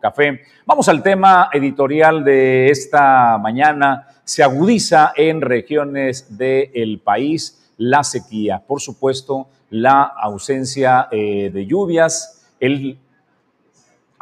café. Vamos al tema editorial de esta mañana. Se agudiza en regiones del país la sequía, por supuesto, la ausencia eh, de lluvias, el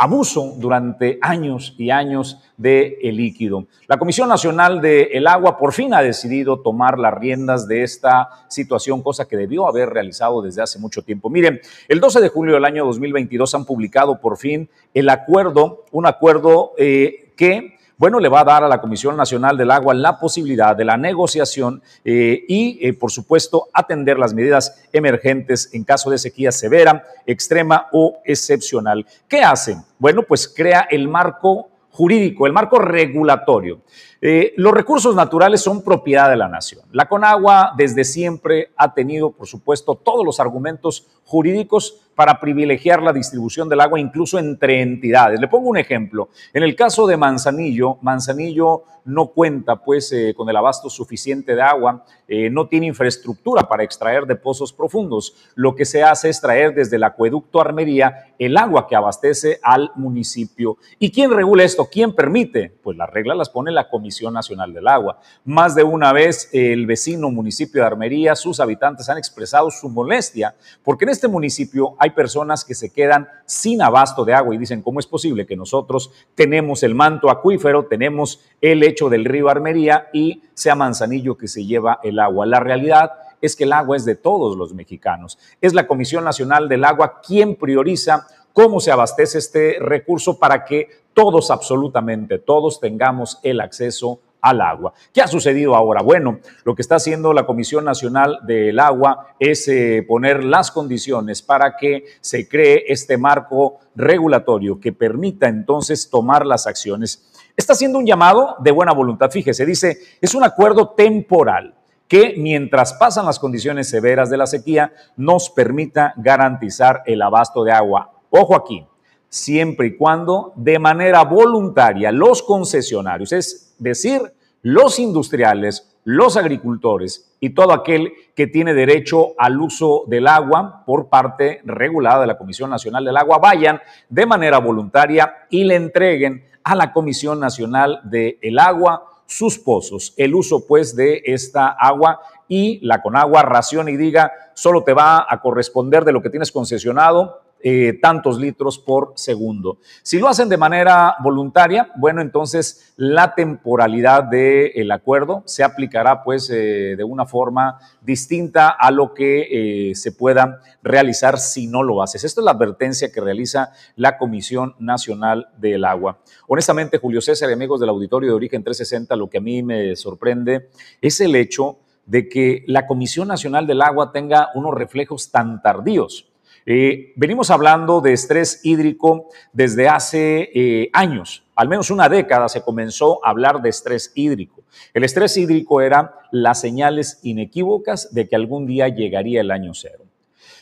abuso durante años y años del el líquido. La Comisión Nacional del Agua por fin ha decidido tomar las riendas de esta situación, cosa que debió haber realizado desde hace mucho tiempo. Miren, el 12 de julio del año 2022 han publicado por fin el acuerdo, un acuerdo eh, que bueno, le va a dar a la Comisión Nacional del Agua la posibilidad de la negociación eh, y, eh, por supuesto, atender las medidas emergentes en caso de sequía severa, extrema o excepcional. ¿Qué hacen? Bueno, pues crea el marco jurídico, el marco regulatorio. Eh, los recursos naturales son propiedad de la nación. La Conagua desde siempre ha tenido, por supuesto, todos los argumentos jurídicos para privilegiar la distribución del agua incluso entre entidades. Le pongo un ejemplo. En el caso de Manzanillo, Manzanillo no cuenta pues eh, con el abasto suficiente de agua, eh, no tiene infraestructura para extraer de pozos profundos. Lo que se hace es traer desde el acueducto Armería el agua que abastece al municipio. ¿Y quién regula esto? ¿Quién permite? Pues las reglas las pone la Comisión Nacional del Agua. Más de una vez el vecino municipio de Armería, sus habitantes han expresado su molestia porque en este municipio hay personas que se quedan sin abasto de agua y dicen, ¿cómo es posible que nosotros tenemos el manto acuífero, tenemos el lecho del río Armería y sea Manzanillo que se lleva el agua? La realidad es que el agua es de todos los mexicanos. Es la Comisión Nacional del Agua quien prioriza cómo se abastece este recurso para que todos, absolutamente todos, tengamos el acceso al agua. ¿Qué ha sucedido ahora? Bueno, lo que está haciendo la Comisión Nacional del Agua es eh, poner las condiciones para que se cree este marco regulatorio que permita entonces tomar las acciones. Está haciendo un llamado de buena voluntad. Fíjese, dice, es un acuerdo temporal que mientras pasan las condiciones severas de la sequía nos permita garantizar el abasto de agua. Ojo aquí, siempre y cuando de manera voluntaria los concesionarios, es decir, los industriales, los agricultores y todo aquel que tiene derecho al uso del agua por parte regulada de la Comisión Nacional del Agua, vayan de manera voluntaria y le entreguen a la Comisión Nacional del Agua sus pozos, el uso pues de esta agua y la Conagua racione y diga, solo te va a corresponder de lo que tienes concesionado eh, tantos litros por segundo. Si lo hacen de manera voluntaria, bueno, entonces la temporalidad del acuerdo se aplicará pues eh, de una forma distinta a lo que eh, se pueda realizar si no lo haces. Esta es la advertencia que realiza la Comisión Nacional del Agua. Honestamente, Julio César y amigos del Auditorio de Origen 360, lo que a mí me sorprende es el hecho de que la Comisión Nacional del Agua tenga unos reflejos tan tardíos. Eh, venimos hablando de estrés hídrico desde hace eh, años, al menos una década se comenzó a hablar de estrés hídrico. El estrés hídrico era las señales inequívocas de que algún día llegaría el año cero.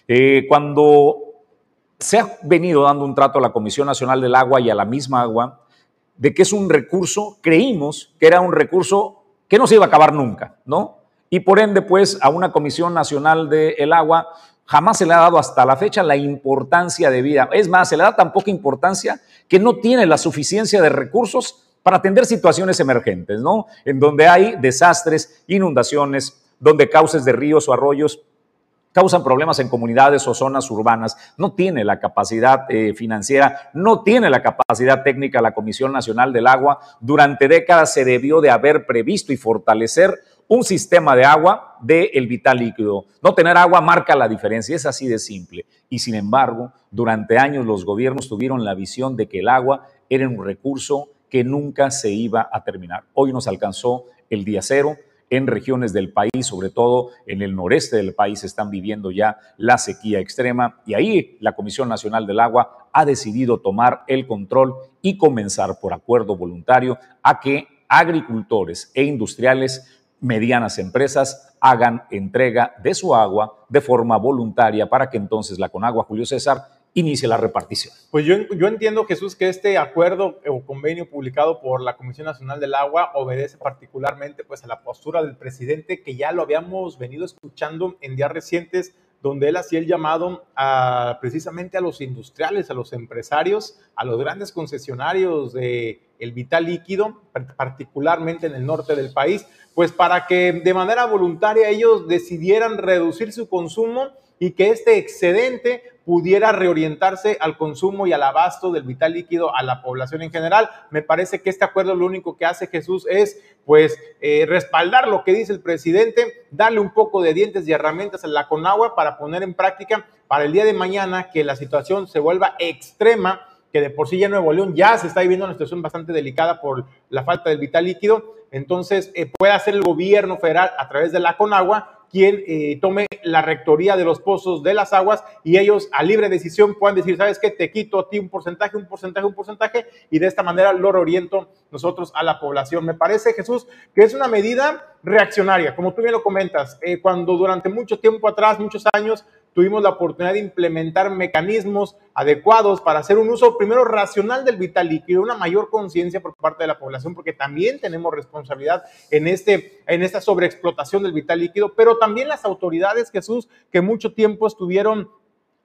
Eh, cuando se ha venido dando un trato a la Comisión Nacional del Agua y a la misma agua, de que es un recurso, creímos que era un recurso que no se iba a acabar nunca, ¿no? Y por ende, pues, a una Comisión Nacional del Agua Jamás se le ha dado hasta la fecha la importancia de vida. Es más, se le da tan poca importancia que no tiene la suficiencia de recursos para atender situaciones emergentes, ¿no? En donde hay desastres, inundaciones, donde cauces de ríos o arroyos causan problemas en comunidades o zonas urbanas, no tiene la capacidad eh, financiera, no tiene la capacidad técnica la Comisión Nacional del Agua. Durante décadas se debió de haber previsto y fortalecer un sistema de agua del el vital líquido. No tener agua marca la diferencia, es así de simple. Y sin embargo, durante años los gobiernos tuvieron la visión de que el agua era un recurso que nunca se iba a terminar. Hoy nos alcanzó el día cero. En regiones del país, sobre todo en el noreste del país, están viviendo ya la sequía extrema y ahí la Comisión Nacional del Agua ha decidido tomar el control y comenzar por acuerdo voluntario a que agricultores e industriales medianas empresas hagan entrega de su agua de forma voluntaria para que entonces la Conagua Julio César inicie la repartición. Pues yo, yo entiendo, Jesús, que este acuerdo o convenio publicado por la Comisión Nacional del Agua obedece particularmente pues, a la postura del presidente que ya lo habíamos venido escuchando en días recientes donde él hacía el llamado a, precisamente a los industriales, a los empresarios, a los grandes concesionarios de el vital líquido, particularmente en el norte del país, pues para que de manera voluntaria ellos decidieran reducir su consumo y que este excedente pudiera reorientarse al consumo y al abasto del vital líquido a la población en general. Me parece que este acuerdo lo único que hace Jesús es pues eh, respaldar lo que dice el presidente, darle un poco de dientes y herramientas a la Conagua para poner en práctica para el día de mañana que la situación se vuelva extrema que de por sí ya Nuevo León ya se está viviendo una situación bastante delicada por la falta del vital líquido, entonces eh, puede hacer el gobierno federal a través de la Conagua quien eh, tome la rectoría de los pozos de las aguas y ellos a libre decisión puedan decir, ¿sabes qué? Te quito a ti un porcentaje, un porcentaje, un porcentaje y de esta manera lo reoriento nosotros a la población. Me parece, Jesús, que es una medida reaccionaria, como tú bien lo comentas, eh, cuando durante mucho tiempo atrás, muchos años, tuvimos la oportunidad de implementar mecanismos adecuados para hacer un uso primero racional del vital líquido, una mayor conciencia por parte de la población, porque también tenemos responsabilidad en, este, en esta sobreexplotación del vital líquido, pero también las autoridades, Jesús, que mucho tiempo estuvieron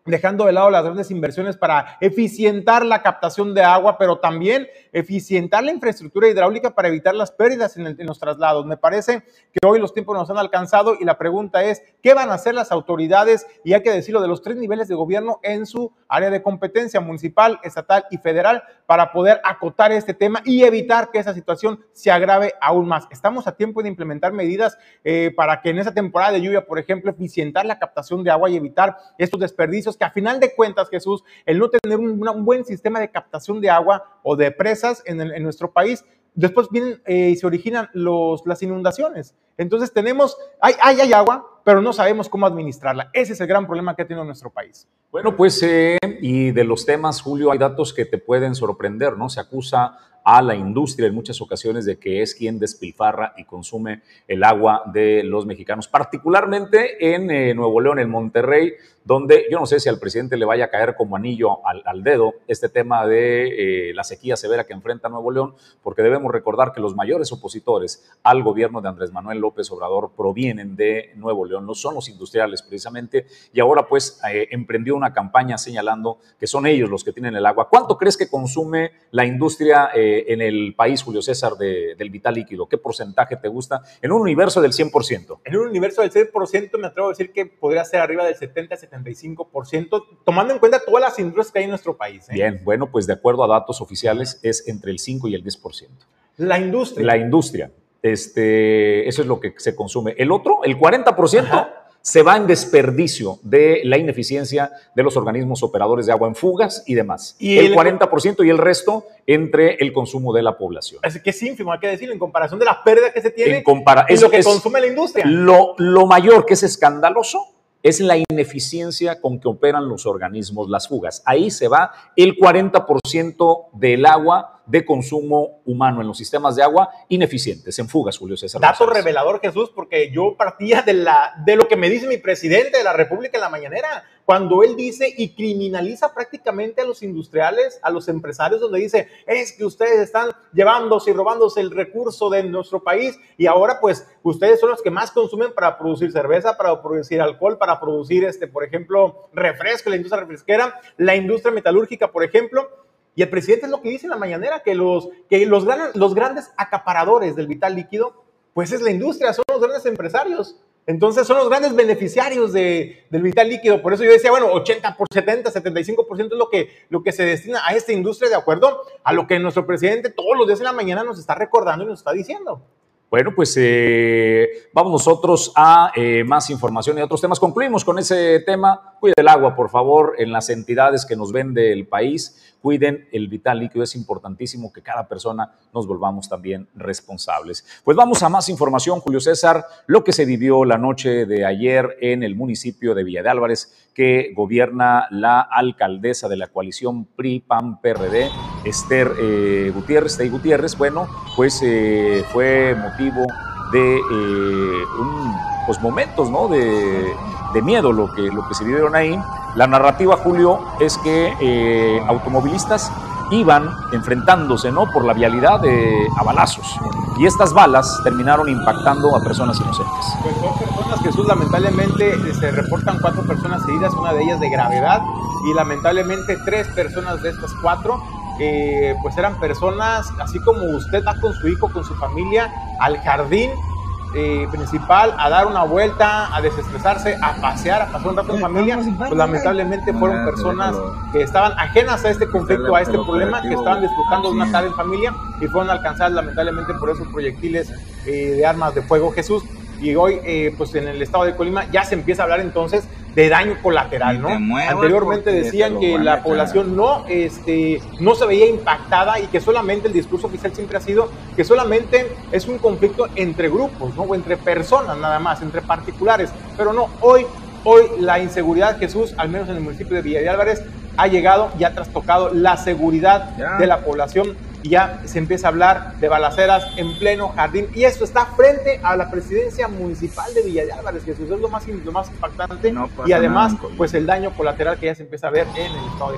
dejando de lado las grandes inversiones para eficientar la captación de agua, pero también eficientar la infraestructura hidráulica para evitar las pérdidas en, los traslados. Me parece que hoy los tiempos nos han alcanzado y la pregunta es, ¿qué van a hacer las autoridades? Y hay que decirlo, de los tres niveles de gobierno en su área de competencia municipal, estatal y federal para poder acotar este tema y evitar que esa situación se agrave aún más. Estamos a tiempo de implementar medidas eh, para que en esa temporada de lluvia, por ejemplo, eficientar la captación de agua y evitar estos desperdicios que a final de cuentas, Jesús, el no tener un, buen sistema de captación de agua o de presas en, nuestro país, después vienen eh, y se originan los, las inundaciones. Entonces tenemos, hay, hay, agua, pero no sabemos cómo administrarla. Ese es el gran problema que ha tenido nuestro país. Bueno, pues, eh, y de los temas, Julio, hay datos que te pueden sorprender, ¿no? Se acusa a la industria en muchas ocasiones de que es quien despilfarra y consume el agua de los mexicanos, particularmente en eh, Nuevo León, en Monterrey, donde yo no sé si al presidente le vaya a caer como anillo al, dedo este tema de eh, la sequía severa que enfrenta Nuevo León, porque debemos recordar que los mayores opositores al gobierno de Andrés Manuel López Obrador provienen de Nuevo León, no son los industriales precisamente, y ahora pues eh, emprendió una campaña señalando que son ellos los que tienen el agua. ¿Cuánto crees que consume la industria en el país, Julio César, del vital líquido? ¿Qué porcentaje te gusta? En un universo del 100%. En un universo del 100% me atrevo a decir que podría ser arriba del 70-75%, tomando en cuenta todas las industrias que hay en nuestro país. ¿eh? Bien, bueno, pues de acuerdo a datos oficiales es entre el 5 y el 10%. La industria. La industria. Este, eso es lo que se consume. El otro, el 40% se va en desperdicio de la ineficiencia de los organismos operadores de agua en fugas y demás. Y el, 40% y el resto entre el consumo de la población. Es que es ínfimo, hay que decirlo, en comparación de la pérdida que se tiene en y lo que consume la industria. Lo, lo mayor que es escandaloso es la ineficiencia con que operan los organismos, las fugas. Ahí se va el 40% del agua de consumo humano en los sistemas de agua ineficientes, en fugas, Julio César. Dato revelador, Jesús, porque yo partía de, la, de lo que me dice mi presidente de la República en la mañanera, cuando él dice y criminaliza prácticamente a los industriales, a los empresarios, donde dice, es que ustedes están llevándose y robándose el recurso de nuestro país y ahora pues ustedes son los que más consumen para producir cerveza, para producir alcohol, para producir, este, por ejemplo, refresco, la industria refresquera, la industria metalúrgica, por ejemplo, y el presidente es lo que dice en la mañanera, que los, que los, grandes, los grandes acaparadores del vital líquido, pues es la industria, son los grandes empresarios. Entonces son los grandes beneficiarios de, del vital líquido. Por eso yo decía, bueno, 80 por 70, 75% es lo que, lo que se destina a esta industria de acuerdo a lo que nuestro presidente todos los días en la mañana nos está recordando y nos está diciendo. Bueno, pues eh, vamos nosotros a eh, más información y otros temas. Concluimos con ese tema. Cuide el agua, por favor, en las entidades que nos vende el país. Cuiden el vital líquido. Es importantísimo que cada persona nos volvamos también responsables. Pues vamos a más información, Julio César. Lo que se vivió la noche de ayer en el municipio de Villa de Álvarez, que gobierna la alcaldesa de la coalición PRI-PAN-PRD, Esther eh, Gutiérrez, Esther Gutiérrez. Bueno, pues fue de eh, pues, momentos ¿no? de, miedo lo que, lo que se vivieron ahí. La narrativa, Julio, es que eh, automovilistas iban enfrentándose ¿no? por la vialidad de, a balazos. Y estas balas terminaron impactando a personas inocentes. Pues son personas, Jesús, lamentablemente eh, se reportan cuatro personas heridas, una de ellas de gravedad, y lamentablemente tres personas de estas cuatro eh, pues eran personas, así como usted va con su hijo, con su familia, al jardín eh, principal a dar una vuelta, a desestresarse, a pasear, a pasar un rato en familia, pues lamentablemente fueron personas que estaban ajenas a este conflicto, a este problema, que estaban disfrutando de una tarde en familia y fueron alcanzadas lamentablemente por esos proyectiles eh, de armas de fuego. Jesús, y hoy, eh, pues en el estado de Colima ya se empieza a hablar entonces de daño colateral, ¿no? Anteriormente decían que la población no, este, no se veía impactada y que solamente el discurso oficial siempre ha sido que solamente es un conflicto entre grupos, ¿no? O entre personas nada más, entre particulares. Pero no, hoy, hoy la inseguridad, Jesús, al menos en el municipio de Villa de Álvarez, ha llegado y ha trastocado la seguridad de la población y ya se empieza a hablar de balaceras en pleno jardín. Y esto está frente a la presidencia municipal de Villa de Álvarez, que es lo más, lo más impactante. y además, pues el daño colateral que ya se empieza a ver en el estado de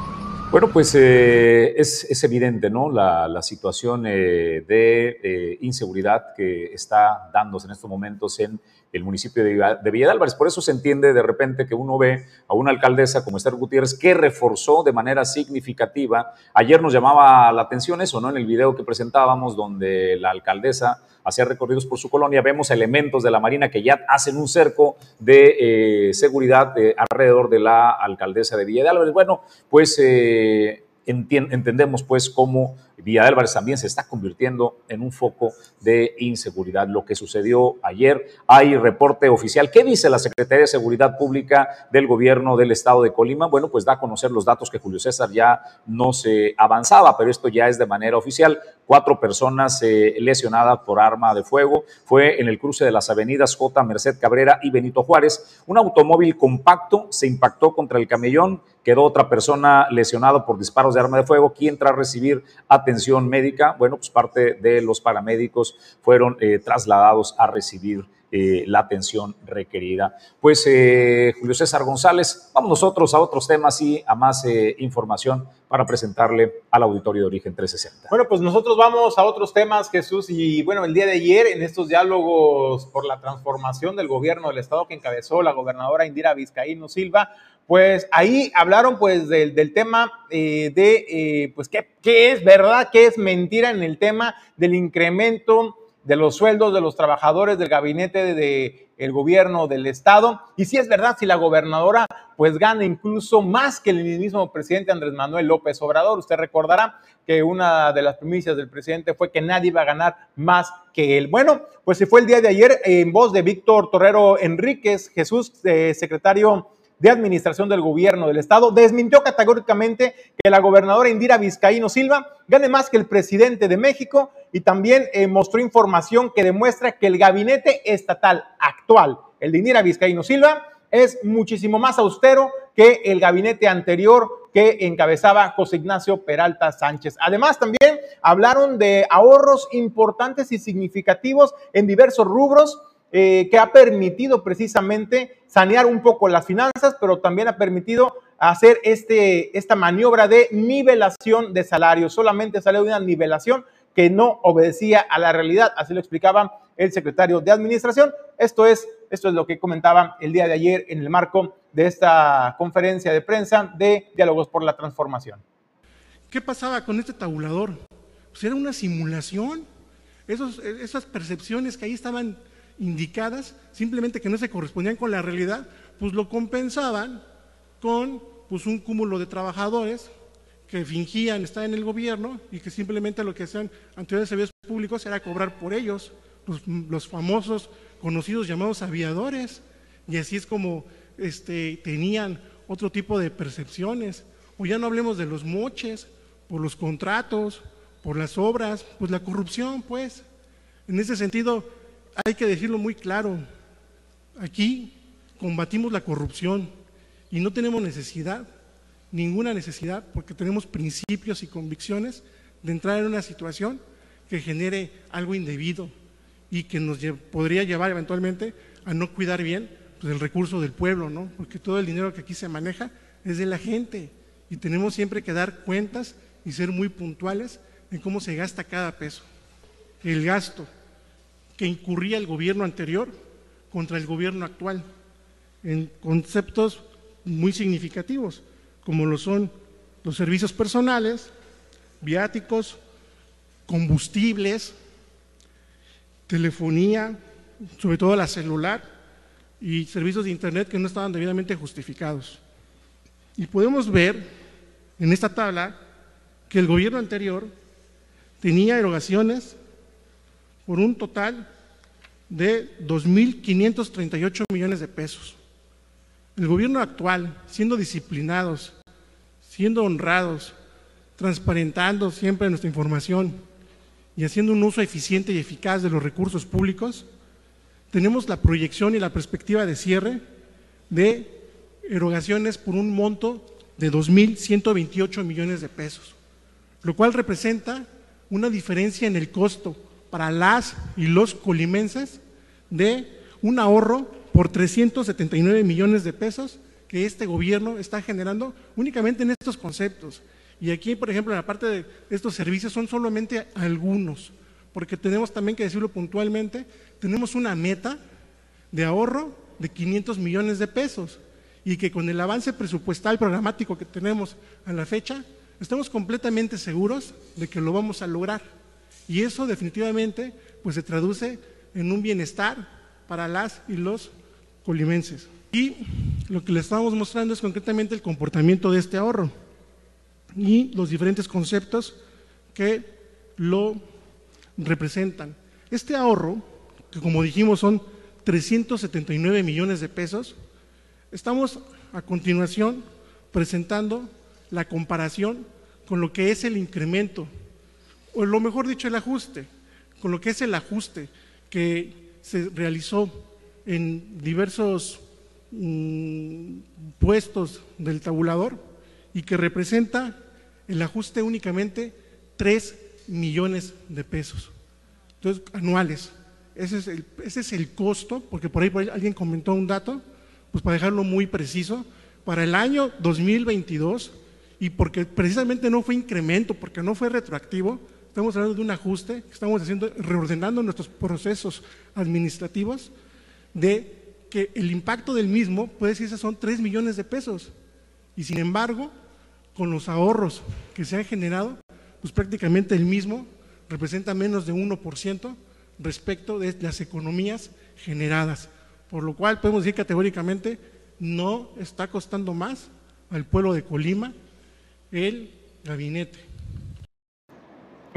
bueno, pues eh, es, evidente, ¿no? La, situación eh, de eh, inseguridad que está dándose en estos momentos en el municipio de, Villa de Álvarez. Por eso se entiende de repente que uno ve a una alcaldesa como Esther Gutiérrez que reforzó de manera significativa. Ayer nos llamaba la atención eso, ¿no? En el video que presentábamos, donde la alcaldesa hacía recorridos por su colonia, vemos elementos de la Marina que ya hacen un cerco de eh, seguridad eh, alrededor de la alcaldesa de Villa de Álvarez. Bueno, pues eh, entendemos pues cómo Villa de Álvarez también se está convirtiendo en un foco de inseguridad. Lo que sucedió ayer, hay reporte oficial. ¿Qué dice la Secretaría de Seguridad Pública del gobierno del estado de Colima? Bueno, pues da a conocer los datos que Julio César ya no se avanzaba, pero esto ya es de manera oficial. Cuatro personas eh, lesionadas por arma de fuego. Fue en el cruce de las avenidas J. Merced Cabrera y Benito Juárez. Un automóvil compacto se impactó contra el camellón. Quedó otra persona lesionada por disparos de arma de fuego, quien tras recibir atención médica, bueno, pues parte de los paramédicos fueron eh, trasladados a recibir eh, la atención requerida. Pues eh, Julio César González, vamos nosotros a otros temas y a más información para presentarle al auditorio de Origen 360. Bueno, pues nosotros vamos a otros temas, Jesús, y bueno, el día de ayer en estos diálogos por la transformación del gobierno del estado que encabezó la gobernadora Indira Vizcaíno Silva, pues ahí hablaron pues del, tema eh, de, eh, pues ¿qué, es verdad, qué es mentira en el tema del incremento de los sueldos de los trabajadores del gabinete del el gobierno del estado. Y si es verdad, si la gobernadora pues gana incluso más que el mismo presidente Andrés Manuel López Obrador. Usted recordará que una de las primicias del presidente fue que nadie iba a ganar más que él. Bueno, pues se fue el día de ayer en voz de Víctor Torrero Enríquez, Jesús, eh, secretario de Administración del Gobierno del Estado, desmintió categóricamente que la gobernadora Indira Vizcaíno Silva gane más que el presidente de México y también eh, mostró información que demuestra que el gabinete estatal actual, el de Indira Vizcaíno Silva, es muchísimo más austero que el gabinete anterior que encabezaba José Ignacio Peralta Sánchez. Además, también hablaron de ahorros importantes y significativos en diversos rubros eh, que ha permitido precisamente sanear un poco las finanzas, pero también ha permitido hacer este, esta maniobra de nivelación de salarios. Solamente salió una nivelación que no obedecía a la realidad, así lo explicaba el secretario de Administración. Esto es, esto es lo que comentaba el día de ayer en el marco de esta conferencia de prensa de Diálogos por la Transformación. ¿Qué pasaba con este tabulador? Pues era una simulación. Esos, esas percepciones que ahí estaban indicadas, simplemente que no se correspondían con la realidad, pues lo compensaban con pues, un cúmulo de trabajadores que fingían estar en el gobierno y que simplemente lo que hacían ante los servicios públicos era cobrar por ellos, los, los, famosos conocidos llamados aviadores, y así es como este, tenían otro tipo de percepciones. O ya no hablemos de los moches, por los contratos, por las obras, pues la corrupción, pues. En ese sentido, hay que decirlo muy claro, aquí combatimos la corrupción y no tenemos necesidad, ninguna necesidad, porque tenemos principios y convicciones de entrar en una situación que genere algo indebido y que nos podría llevar eventualmente a no cuidar bien pues, el recurso del pueblo, ¿no? Porque todo el dinero que aquí se maneja es de la gente y tenemos siempre que dar cuentas y ser muy puntuales en cómo se gasta cada peso. El gasto que incurría el gobierno anterior contra el gobierno actual en conceptos muy significativos, como lo son los servicios personales, viáticos, combustibles, telefonía, sobre todo la celular y servicios de Internet que no estaban debidamente justificados. Y podemos ver en esta tabla que el gobierno anterior tenía erogaciones por un total de 2.538 millones de pesos. El gobierno actual, siendo disciplinados, siendo honrados, transparentando siempre nuestra información y haciendo un uso eficiente y eficaz de los recursos públicos, tenemos la proyección y la perspectiva de cierre de erogaciones por un monto de 2.128 millones de pesos, lo cual representa una diferencia en el costo para las y los colimenses de un ahorro por 379 millones de pesos que este gobierno está generando únicamente en estos conceptos. Y aquí, por ejemplo, en la parte de estos servicios son solamente algunos, porque tenemos también que decirlo puntualmente, tenemos una meta de ahorro de 500 millones de pesos y que con el avance presupuestal programático que tenemos a la fecha, estamos completamente seguros de que lo vamos a lograr. Y eso definitivamente pues se traduce en un bienestar para las y los colimenses. Y lo que les estamos mostrando es concretamente el comportamiento de este ahorro y los diferentes conceptos que lo representan. Este ahorro, que como dijimos son 379 millones de pesos, estamos a continuación presentando la comparación con lo que es el incremento, o lo mejor dicho, el ajuste, con lo que es el ajuste que se realizó en diversos mm, puestos del tabulador y que representa el ajuste únicamente 3 millones de pesos. Entonces, anuales. Ese es, el, ese es el costo, porque por ahí, por ahí alguien comentó un dato, pues para dejarlo muy preciso, para el año 2022, y porque precisamente no fue incremento, porque no fue retroactivo, estamos hablando de un ajuste estamos haciendo, reordenando nuestros procesos administrativos, de que el impacto del mismo puede decirse son 3 millones de pesos. Y sin embargo, con los ahorros que se han generado, pues prácticamente el mismo representa menos de 1% respecto de las economías generadas. Por lo cual podemos decir categóricamente, no está costando más al pueblo de Colima el gabinete.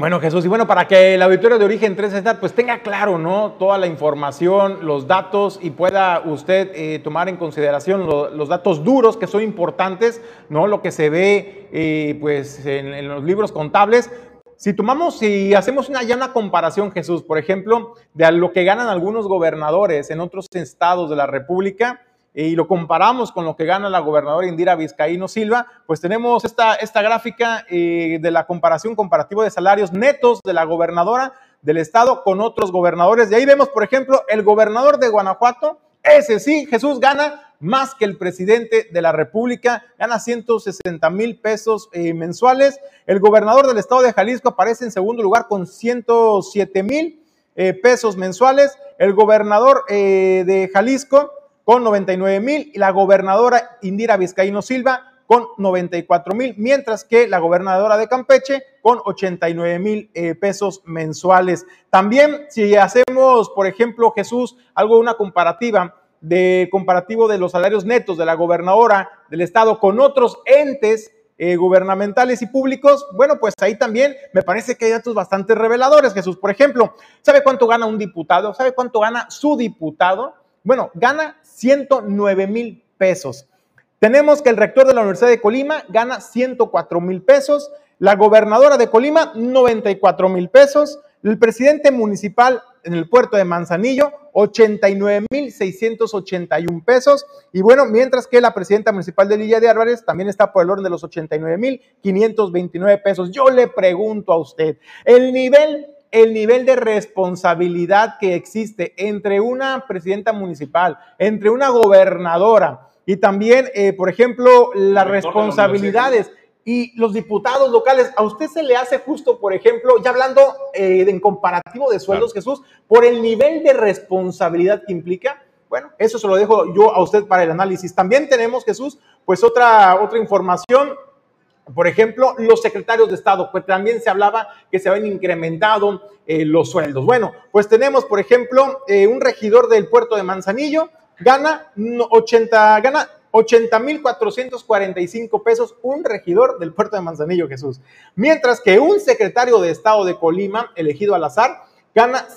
Bueno, Jesús, y bueno, para que el auditorio de Origen 360 pues tenga claro, ¿no? Toda la información, los datos y pueda usted eh, tomar en consideración los datos duros que son importantes, ¿no? Lo que se ve eh, pues en, los libros contables. Si tomamos, si hacemos una, una comparación, Jesús, por ejemplo, de lo que ganan algunos gobernadores en otros estados de la República, y lo comparamos con lo que gana la gobernadora Indira Vizcaíno Silva, pues tenemos esta, esta gráfica eh, de la comparación comparativa de salarios netos de la gobernadora del estado con otros gobernadores. Y ahí vemos, por ejemplo, el gobernador de Guanajuato, ese sí, Jesús gana más que el presidente de la República, gana 160 mil pesos eh, mensuales. El gobernador del estado de Jalisco aparece en segundo lugar con 107 mil eh, pesos mensuales. El gobernador de Jalisco con 99 mil y la gobernadora Indira Vizcaíno Silva con 94 mil, mientras que la gobernadora de Campeche con 89 mil eh, pesos mensuales. También si hacemos, por ejemplo, Jesús, algo, una comparativa de comparativo de los salarios netos de la gobernadora del estado con otros entes eh, gubernamentales y públicos, bueno, pues ahí también me parece que hay datos bastante reveladores, Jesús. Por ejemplo, ¿sabe cuánto gana un diputado? ¿Sabe cuánto gana su diputado? Bueno, gana 109 mil pesos. Tenemos que el rector de la Universidad de Colima gana 104 mil pesos, la gobernadora de Colima 94 mil pesos, el presidente municipal en el puerto de Manzanillo 89 mil 681 pesos y bueno, mientras que la presidenta municipal de Villa de Álvarez también está por el orden de los 89 mil 529 pesos. Yo le pregunto a usted, el nivel el nivel de responsabilidad que existe entre una presidenta municipal, entre una gobernadora y también, eh, por ejemplo, las responsabilidades y los diputados locales, ¿a usted se le hace justo, por ejemplo, ya hablando eh, en comparativo de sueldos, Jesús, por el nivel de responsabilidad que implica? Bueno, eso se lo dejo yo a usted para el análisis. También tenemos, Jesús, pues otra, otra información. Por ejemplo, los secretarios de Estado, pues también se hablaba que se habían incrementado eh, los sueldos. Bueno, pues tenemos, por ejemplo, eh, un regidor del puerto de Manzanillo, gana 80, gana 80.445 pesos un regidor del puerto de Manzanillo, Jesús. Mientras que un secretario de Estado de Colima, elegido al azar, gana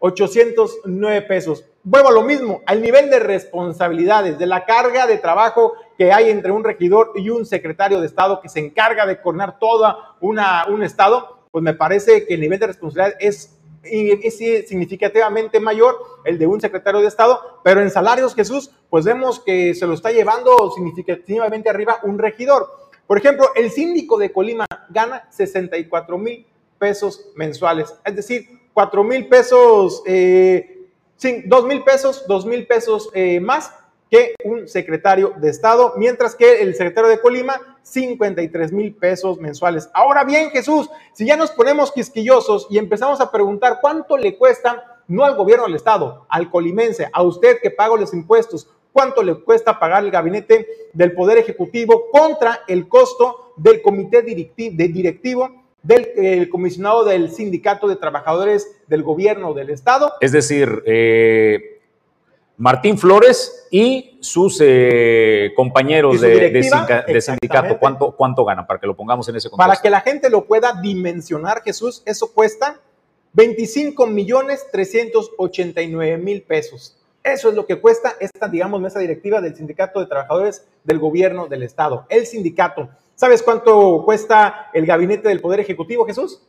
66.809 pesos. Vuelvo a lo mismo, al nivel de responsabilidades, de la carga de trabajo que hay entre un regidor y un secretario de Estado que se encarga de coordinar todo una, un Estado, pues me parece que el nivel de responsabilidad es es significativamente mayor el de un secretario de Estado, pero en salarios, Jesús, pues vemos que se lo está llevando significativamente arriba un regidor. Por ejemplo, el síndico de Colima gana 64 mil pesos mensuales, es decir, 4 mil pesos, eh, 2 mil pesos, 2 mil pesos eh, más que un secretario de Estado, mientras que el secretario de Colima, 53 mil pesos mensuales. Ahora bien, Jesús, si ya nos ponemos quisquillosos y empezamos a preguntar cuánto le cuesta, no al gobierno del Estado, al colimense, a usted que paga los impuestos, cuánto le cuesta pagar el gabinete del Poder Ejecutivo contra el costo del comité directivo del comisionado del sindicato de trabajadores del gobierno del Estado. Es decir, eh Martín Flores y sus eh, compañeros de, sindicato, ¿cuánto, ¿cuánto ganan? Para que lo pongamos en ese contexto. Para que la gente lo pueda dimensionar, Jesús, eso cuesta 25 millones 389 mil pesos. Eso es lo que cuesta esta, digamos, mesa directiva del Sindicato de Trabajadores del Gobierno del Estado. El sindicato. ¿Sabes cuánto cuesta el gabinete del Poder Ejecutivo, Jesús?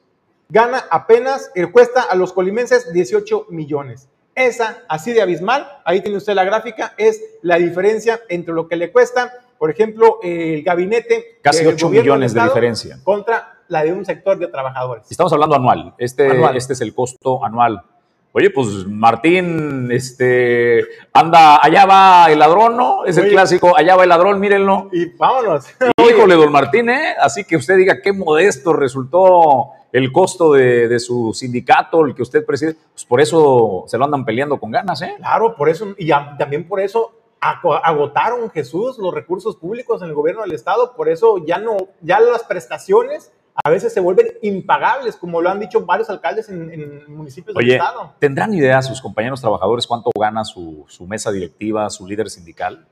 Gana apenas, eh, cuesta a los colimenses 18 millones. Esa, así de abismal, ahí tiene usted la gráfica, es la diferencia entre lo que le cuesta, por ejemplo, el gabinete. Casi 8 millones de diferencia. Contra la de un sector de trabajadores. Estamos hablando anual. Este, este es el costo anual. Oye, pues Martín, este, anda, allá va el ladrón, ¿no? Es el clásico, allá va el ladrón, mírenlo. Y vámonos. Híjole, don Martín, ¿eh? Así que usted diga qué modesto resultó el costo de, su sindicato, el que usted preside, pues por eso se lo andan peleando con ganas, ¿eh? Claro, por eso, y también por eso agotaron Jesús los recursos públicos en el gobierno del estado, por eso ya no, ya las prestaciones a veces se vuelven impagables, como lo han dicho varios alcaldes en, municipios del estado. ¿Tendrán idea sus compañeros trabajadores cuánto gana su, su mesa directiva, su líder sindical?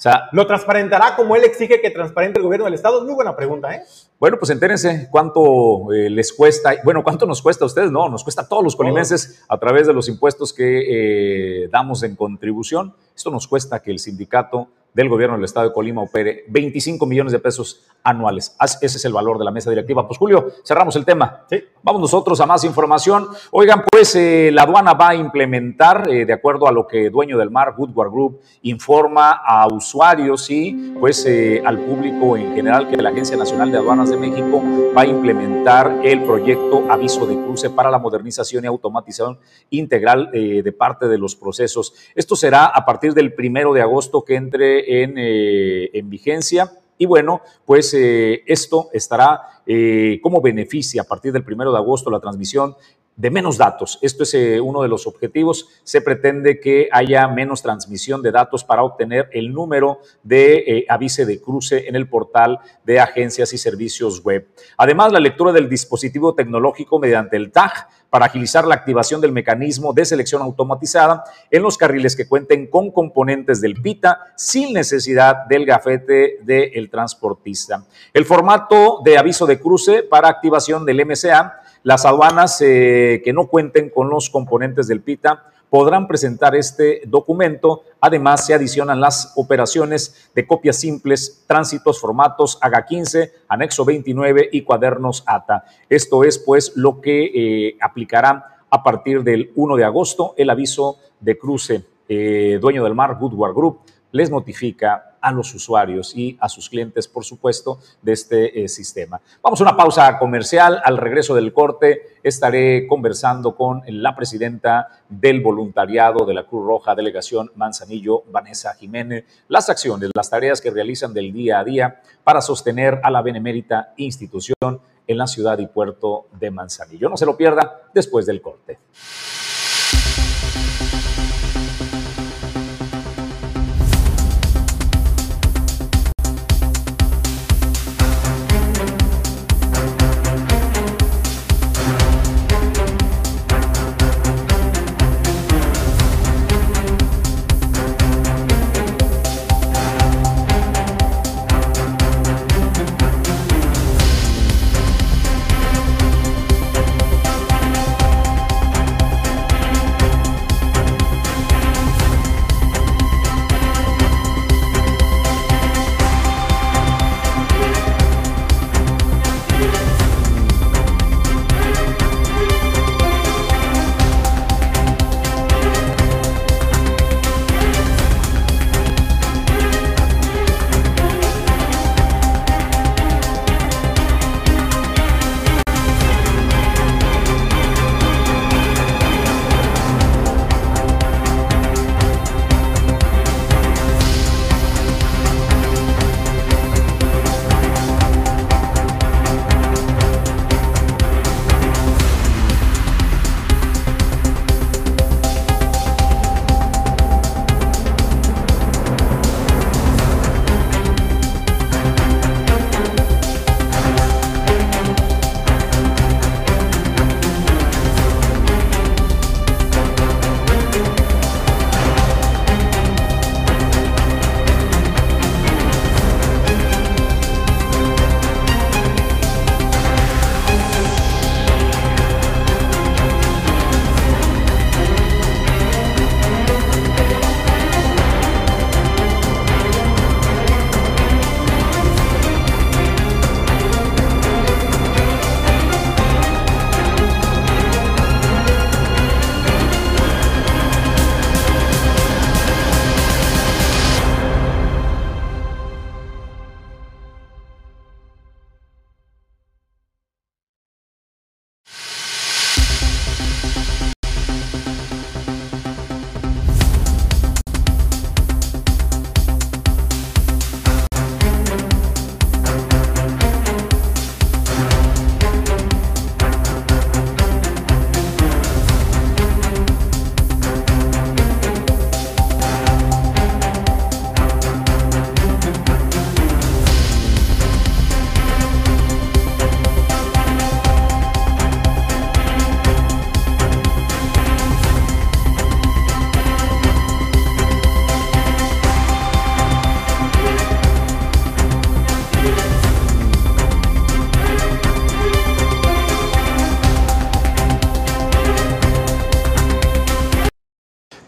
O sea, ¿lo transparentará como él exige que transparente el gobierno del Estado? Muy buena pregunta, ¿eh? Bueno, pues entérense cuánto eh, les cuesta, bueno, cuánto nos cuesta a ustedes, no, nos cuesta a todos los colimenses a través de los impuestos que eh, damos en contribución. Esto nos cuesta que el sindicato del gobierno del estado de Colima opere 25 millones de pesos anuales. Ese es el valor de la mesa directiva. Pues Julio, cerramos el tema. Sí. Vamos nosotros a más información. Oigan, pues eh, la aduana va a implementar, eh, de acuerdo a lo que Dueño del Mar, Woodward Group, informa a usuarios y pues eh, al público en general que la Agencia Nacional de Aduanas de México va a implementar el proyecto Aviso de Cruce para la modernización y automatización integral de parte de los procesos. Esto será a partir del primero de agosto que entre en, en vigencia. Y bueno, pues eh, esto estará eh, como beneficia a partir del primero de agosto la transmisión de menos datos. Esto es eh, uno de los objetivos. Se pretende que haya menos transmisión de datos para obtener el número de aviso de cruce en el portal de agencias y servicios web. Además, la lectura del dispositivo tecnológico mediante el TAG para agilizar la activación del mecanismo de selección automatizada en los carriles que cuenten con componentes del PITA sin necesidad del gafete del transportista. El formato de aviso de cruce para activación del MCA, las aduanas eh, que no cuenten con los componentes del PITA podrán presentar este documento. Además, se adicionan las operaciones de copias simples, tránsitos, formatos AGA 15, anexo 29 y cuadernos ATA. Esto es, pues, lo que eh, aplicará a partir del 1 de agosto el aviso de cruce. Eh, dueño del mar, Woodward Group, les notifica a los usuarios y a sus clientes, por supuesto, de este eh, sistema. Vamos a una pausa comercial. Al regreso del corte estaré conversando con la presidenta del voluntariado de la Cruz Roja Delegación Manzanillo, Vanessa Jiménez, las acciones, las tareas que realizan del día a día para sostener a la benemérita institución en la ciudad y puerto de Manzanillo. No se lo pierda después del corte.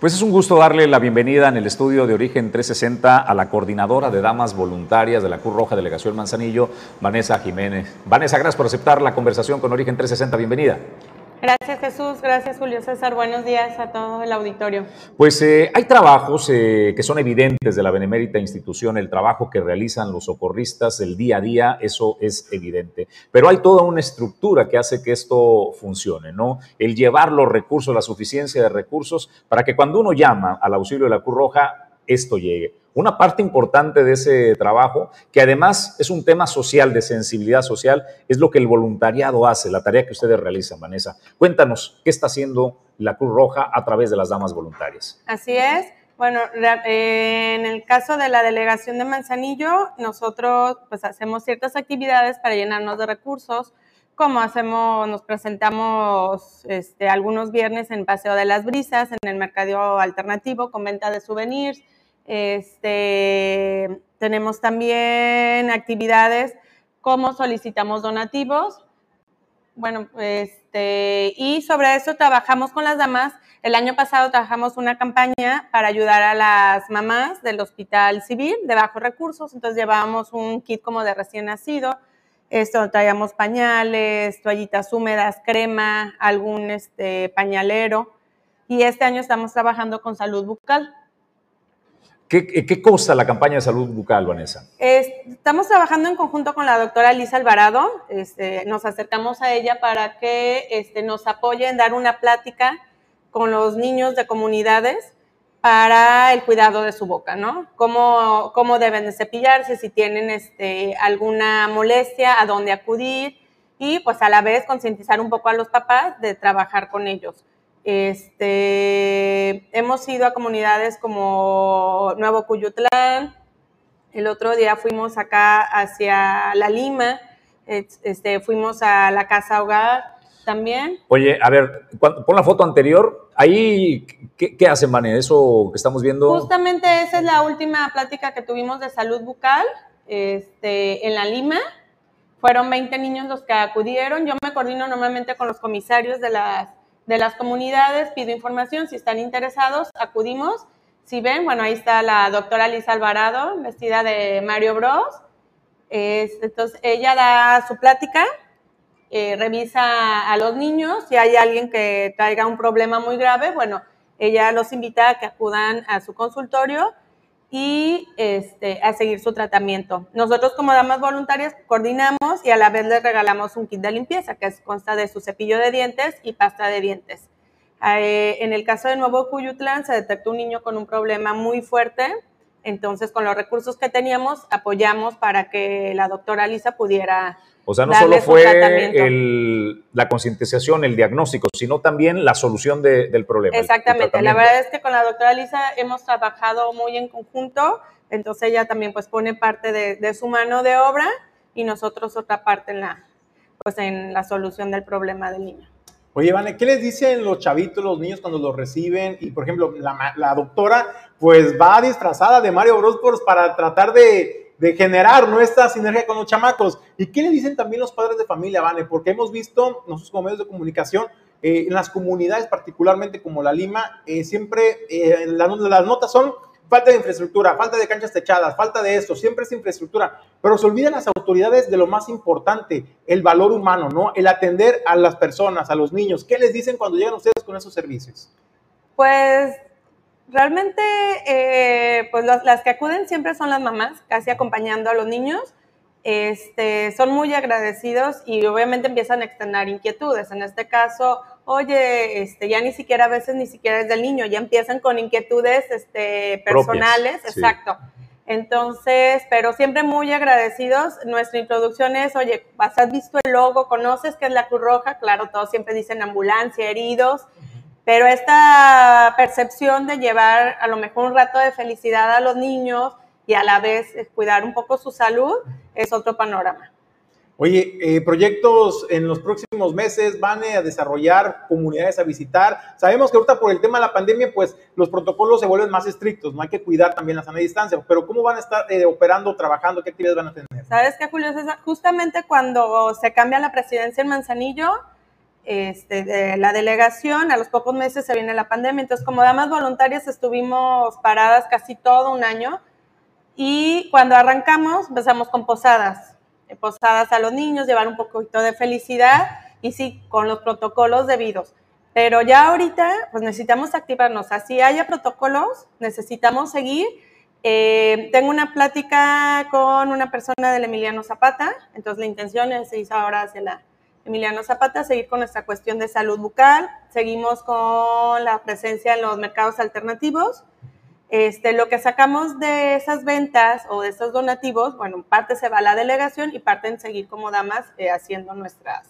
Pues es un gusto darle la bienvenida en el estudio de Origen 360 a la coordinadora de damas voluntarias de la Cruz Roja Delegación Manzanillo, Vanessa Jiménez. Vanessa, gracias por aceptar la conversación con Origen 360. Bienvenida. Gracias Jesús, gracias Julio César, buenos días a todo el auditorio. Pues eh, hay trabajos eh, que son evidentes de la benemérita institución, el trabajo que realizan los socorristas el día a día, eso es evidente, pero hay toda una estructura que hace que esto funcione, ¿no? El llevar los recursos, la suficiencia de recursos para que cuando uno llama al auxilio de la Cruz Roja, esto llegue. Una parte importante de ese trabajo, que además es un tema social, de sensibilidad social, es lo que el voluntariado hace, la tarea que ustedes realizan, Vanessa. Cuéntanos, ¿qué está haciendo la Cruz Roja a través de las damas voluntarias? Así es. Bueno, eh, en el caso de la delegación de Manzanillo, nosotros pues hacemos ciertas actividades para llenarnos de recursos, como hacemos, nos presentamos este, algunos viernes en Paseo de las Brisas, en el mercado alternativo, con venta de souvenirs, este, tenemos también actividades como solicitamos donativos. Bueno, este, y sobre eso trabajamos con las damas. El año pasado trabajamos una campaña para ayudar a las mamás del hospital civil de bajos recursos. Entonces llevábamos un kit como de recién nacido. Esto traíamos pañales, toallitas húmedas, crema, algún este, pañalero. Y este año estamos trabajando con salud bucal. ¿Qué, ¿Qué, cosa la campaña de salud bucal, Vanessa? estamos trabajando en conjunto con la doctora Lisa Alvarado. Este, nos acercamos a ella para que este, nos apoye en dar una plática con los niños de comunidades para el cuidado de su boca, ¿no? Cómo, cómo deben de cepillarse, si tienen este, alguna molestia, a dónde acudir y pues a la vez concientizar un poco a los papás de trabajar con ellos. Este, hemos ido a comunidades como Nuevo Cuyutlán, el otro día fuimos acá hacia La Lima, este, fuimos a la Casa Hogar también. Oye, a ver, pon la foto anterior. Ahí, ¿qué, qué hacen, Vane? Eso que estamos viendo. Justamente esa es la última plática que tuvimos de salud bucal este, en La Lima. Fueron 20 niños los que acudieron. Yo me coordino normalmente con los comisarios de las de las comunidades, pido información, si están interesados, acudimos. Si ven, bueno, ahí está la doctora Lisa Alvarado, vestida de Mario Bros. entonces, ella da su plática, eh, revisa a los niños, si hay alguien que traiga un problema muy grave, bueno, ella los invita a que acudan a su consultorio y este, a seguir su tratamiento. Nosotros como damas voluntarias coordinamos y a la vez les regalamos un kit de limpieza que consta de su cepillo de dientes y pasta de dientes. Eh, en el caso de Nuevo Cuyutlán se detectó un niño con un problema muy fuerte, entonces con los recursos que teníamos apoyamos para que la doctora Lisa pudiera o sea, no solo fue la concientización, el diagnóstico, sino también la solución del problema. Exactamente. La verdad es que con la doctora Lisa hemos trabajado muy en conjunto, entonces ella también pues pone parte de, su mano de obra y nosotros otra parte en la, pues, en la solución del problema del niño. Oye, Vane, ¿qué les dicen los chavitos, los niños cuando los reciben? Y, por ejemplo, la, la doctora, pues va disfrazada de Mario Bros. para tratar de, de generar nuestra sinergia con los chamacos. ¿Y qué le dicen también los padres de familia, Vane? Porque hemos visto, nosotros como medios de comunicación, eh, en las comunidades, particularmente como la Lima, eh, siempre eh, las notas son falta de infraestructura, falta de canchas techadas, falta de esto, siempre es infraestructura, pero se olvidan las autoridades de lo más importante, el valor humano, ¿no? El atender a las personas, a los niños. ¿Qué les dicen cuando llegan ustedes con esos servicios? Pues Realmente, eh, pues las, que acuden siempre son las mamás, casi acompañando a los niños. Este, son muy agradecidos y obviamente empiezan a extender inquietudes. En este caso, oye, este, ya ni siquiera a veces ni siquiera es del niño, ya empiezan con inquietudes este, personales, exacto. Entonces, pero siempre muy agradecidos. Nuestra introducción es, oye, ¿has visto el logo? ¿Conoces qué es la Cruz Roja? Claro, todos siempre dicen ambulancia, heridos. Pero esta percepción de llevar a lo mejor un rato de felicidad a los niños y a la vez cuidar un poco su salud es otro panorama. Oye, eh, proyectos en los próximos meses van a desarrollar comunidades a visitar. Sabemos que ahorita por el tema de la pandemia, pues los protocolos se vuelven más estrictos, no hay que cuidar también la sana distancia, pero ¿cómo van a estar eh, operando, trabajando? ¿Qué actividades van a tener? Sabes qué, Julio, justamente cuando se cambia la presidencia en Manzanillo, este, de la delegación, a los pocos meses se viene la pandemia, entonces como damas voluntarias estuvimos paradas casi todo un año y cuando arrancamos empezamos con posadas, eh, posadas a los niños, llevar un poquito de felicidad y sí, con los protocolos debidos. Pero ya ahorita, pues necesitamos activarnos. Así haya protocolos, necesitamos seguir. Eh, tengo una plática con una persona del Emiliano Zapata, entonces la intención es ir ahora hacia la Emiliano Zapata, seguir con nuestra cuestión de salud bucal, seguimos con la presencia en los mercados alternativos. Este, lo que sacamos de esas ventas o de esos donativos, bueno, parte se va a la delegación y parte en seguir como damas eh, haciendo nuestras,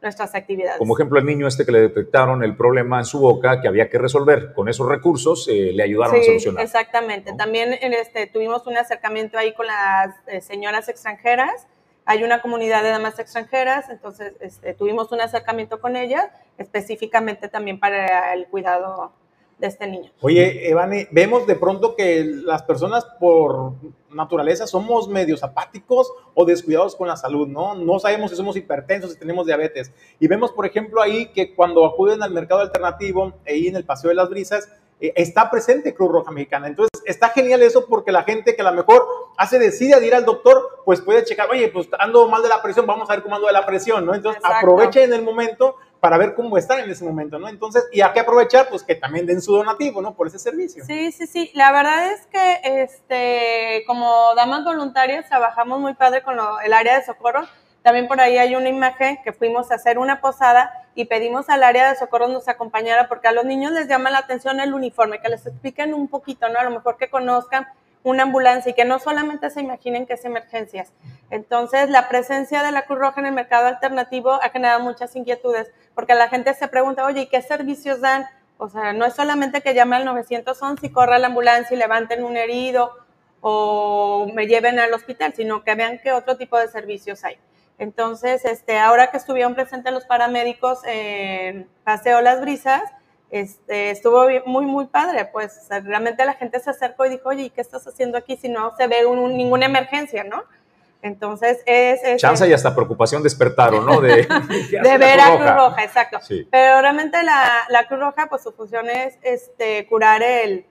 nuestras actividades. Como ejemplo, el niño este que le detectaron el problema en su boca que había que resolver, con esos recursos eh, le ayudaron a solucionar. Exactamente. También en este, tuvimos un acercamiento ahí con las eh, señoras extranjeras hay una comunidad de damas extranjeras, entonces este, tuvimos un acercamiento con ellas, específicamente también para el cuidado de este niño. Oye, Evane, vemos de pronto que las personas por naturaleza somos medios apáticos o descuidados con la salud, ¿no? No sabemos si somos hipertensos, si tenemos diabetes. Y vemos, por ejemplo, ahí que cuando acuden al mercado alternativo, ahí en el Paseo de las Brisas, está presente Cruz Roja Mexicana. Entonces, está genial eso porque la gente que a lo mejor hace decide de ir al doctor, pues puede checar, oye, pues ando mal de la presión, vamos a ver cómo ando de la presión, ¿no? Entonces, aproveche en el momento para ver cómo están en ese momento, ¿no? Entonces, y hay que aprovechar, pues que también den su donativo, ¿no? Por ese servicio. Sí, sí, sí. La verdad es que, este, como damas voluntarias, trabajamos muy padre con el área de socorro. También por ahí hay una imagen que fuimos a hacer una posada y pedimos al área de socorro nos acompañara porque a los niños les llama la atención el uniforme, que les expliquen un poquito, ¿no? A lo mejor que conozcan una ambulancia y que no solamente se imaginen que es emergencias. Entonces, la presencia de la Cruz Roja en el mercado alternativo ha generado muchas inquietudes, porque la gente se pregunta, oye, ¿y qué servicios dan? O sea, no es solamente que llame al 911 y corra la ambulancia y levanten un herido o me lleven al hospital, sino que vean qué otro tipo de servicios hay. Entonces, este, ahora que estuvieron presentes los paramédicos en Paseo Las Brisas, este, estuvo muy, muy padre, pues realmente la gente se acercó y dijo, oye, ¿y qué estás haciendo aquí si no se ve ninguna emergencia, no? Entonces es... es Chance y hasta preocupación despertaron, ¿no? De, de ver a Cruz Roja, exacto. Pero realmente la, la, Cruz Roja, pues su función es este, curar el,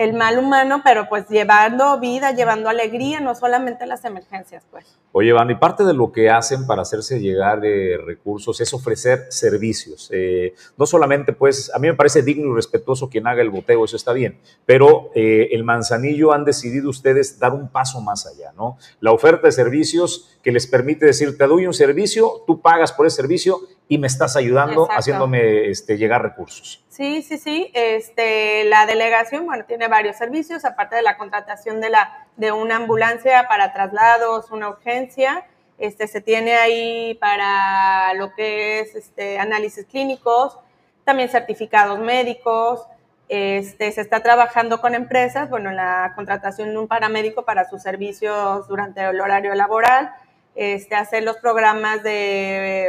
el mal humano, pero pues llevando vida, llevando alegría, no solamente las emergencias, pues. Oye, Van, y parte de lo que hacen para hacerse llegar de recursos es ofrecer servicios. Eh, no solamente, pues, a mí me parece digno y respetuoso quien haga el boteo, eso está bien, pero eh, el Manzanillo han decidido ustedes dar un paso más allá, ¿no? La oferta de servicios que les permite decir, te doy un servicio, tú pagas por ese servicio y me estás ayudando haciéndome este, llegar recursos. Sí, sí, sí. Este, la delegación, bueno, tiene varios servicios, aparte de la contratación de, la, de una ambulancia para traslados, una urgencia. Este, se tiene ahí para lo que es este, análisis clínicos, también certificados médicos. Este, se está trabajando con empresas, bueno, en la contratación de un paramédico para sus servicios durante el horario laboral, este, hacer los programas de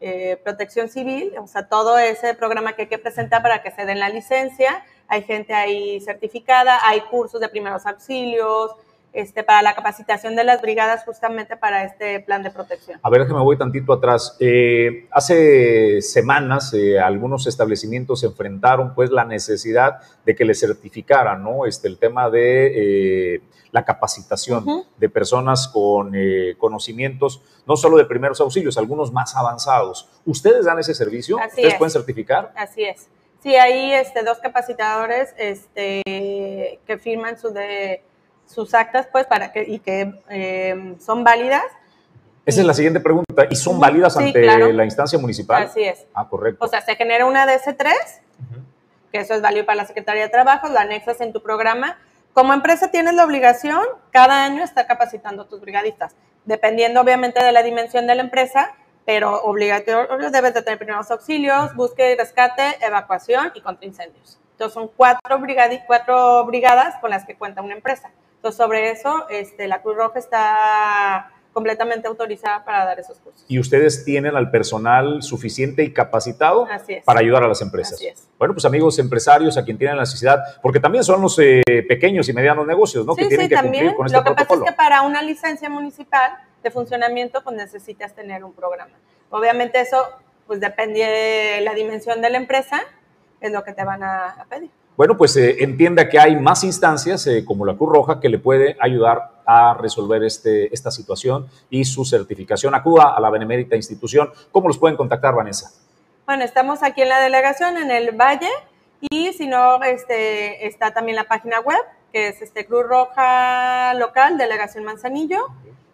eh, protección civil, o sea, todo ese programa que hay que presentar para que se den la licencia. Hay gente ahí certificada, hay cursos de primeros auxilios, este, para la capacitación de las brigadas justamente para este plan de protección. A ver, que me voy tantito atrás. Eh, hace semanas eh, algunos establecimientos enfrentaron pues la necesidad de que les certificaran ¿no? este, el tema de la capacitación de personas con eh, conocimientos, no solo de primeros auxilios, algunos más avanzados. ¿Ustedes dan ese servicio? ¿Ustedes pueden certificar? Así es. Sí, hay este, dos capacitadores este, que firman su de, sus actas pues, para que, y que eh, son válidas. Esa es la siguiente pregunta. ¿Y son válidas ante la instancia municipal? Así es. Ah, correcto. O sea, se genera una DC3, que eso es válido para la Secretaría de Trabajo, lo anexas en tu programa como empresa tienes la obligación cada año estar capacitando a tus brigadistas, dependiendo obviamente de la dimensión de la empresa, pero obligatorio debes de tener primeros auxilios, búsqueda y rescate, evacuación y contra incendios. Entonces son cuatro, cuatro brigadas con las que cuenta una empresa. Entonces sobre eso este, la Cruz Roja está completamente autorizada para dar esos cursos. ¿Y ustedes tienen al personal suficiente y capacitado para ayudar a las empresas? Así es. Bueno, pues amigos empresarios, a quien tienen la necesidad, porque también son los eh, pequeños y medianos negocios, ¿no? Sí, que tienen sí, que también. cumplir con este Lo que pasa es que para una licencia municipal de funcionamiento, pues necesitas tener un programa. Obviamente eso, pues depende de la dimensión de la empresa, es lo que te van a pedir bueno, pues eh, entienda que hay más instancias eh, como la Cruz Roja que le puede ayudar a resolver este, esta situación y su certificación. Acuda a la benemérita institución. ¿Cómo los pueden contactar, Vanessa? Bueno, estamos aquí en la delegación, en el Valle, y si no, este, está también la página web, que es este Cruz Roja Local, Delegación Manzanillo.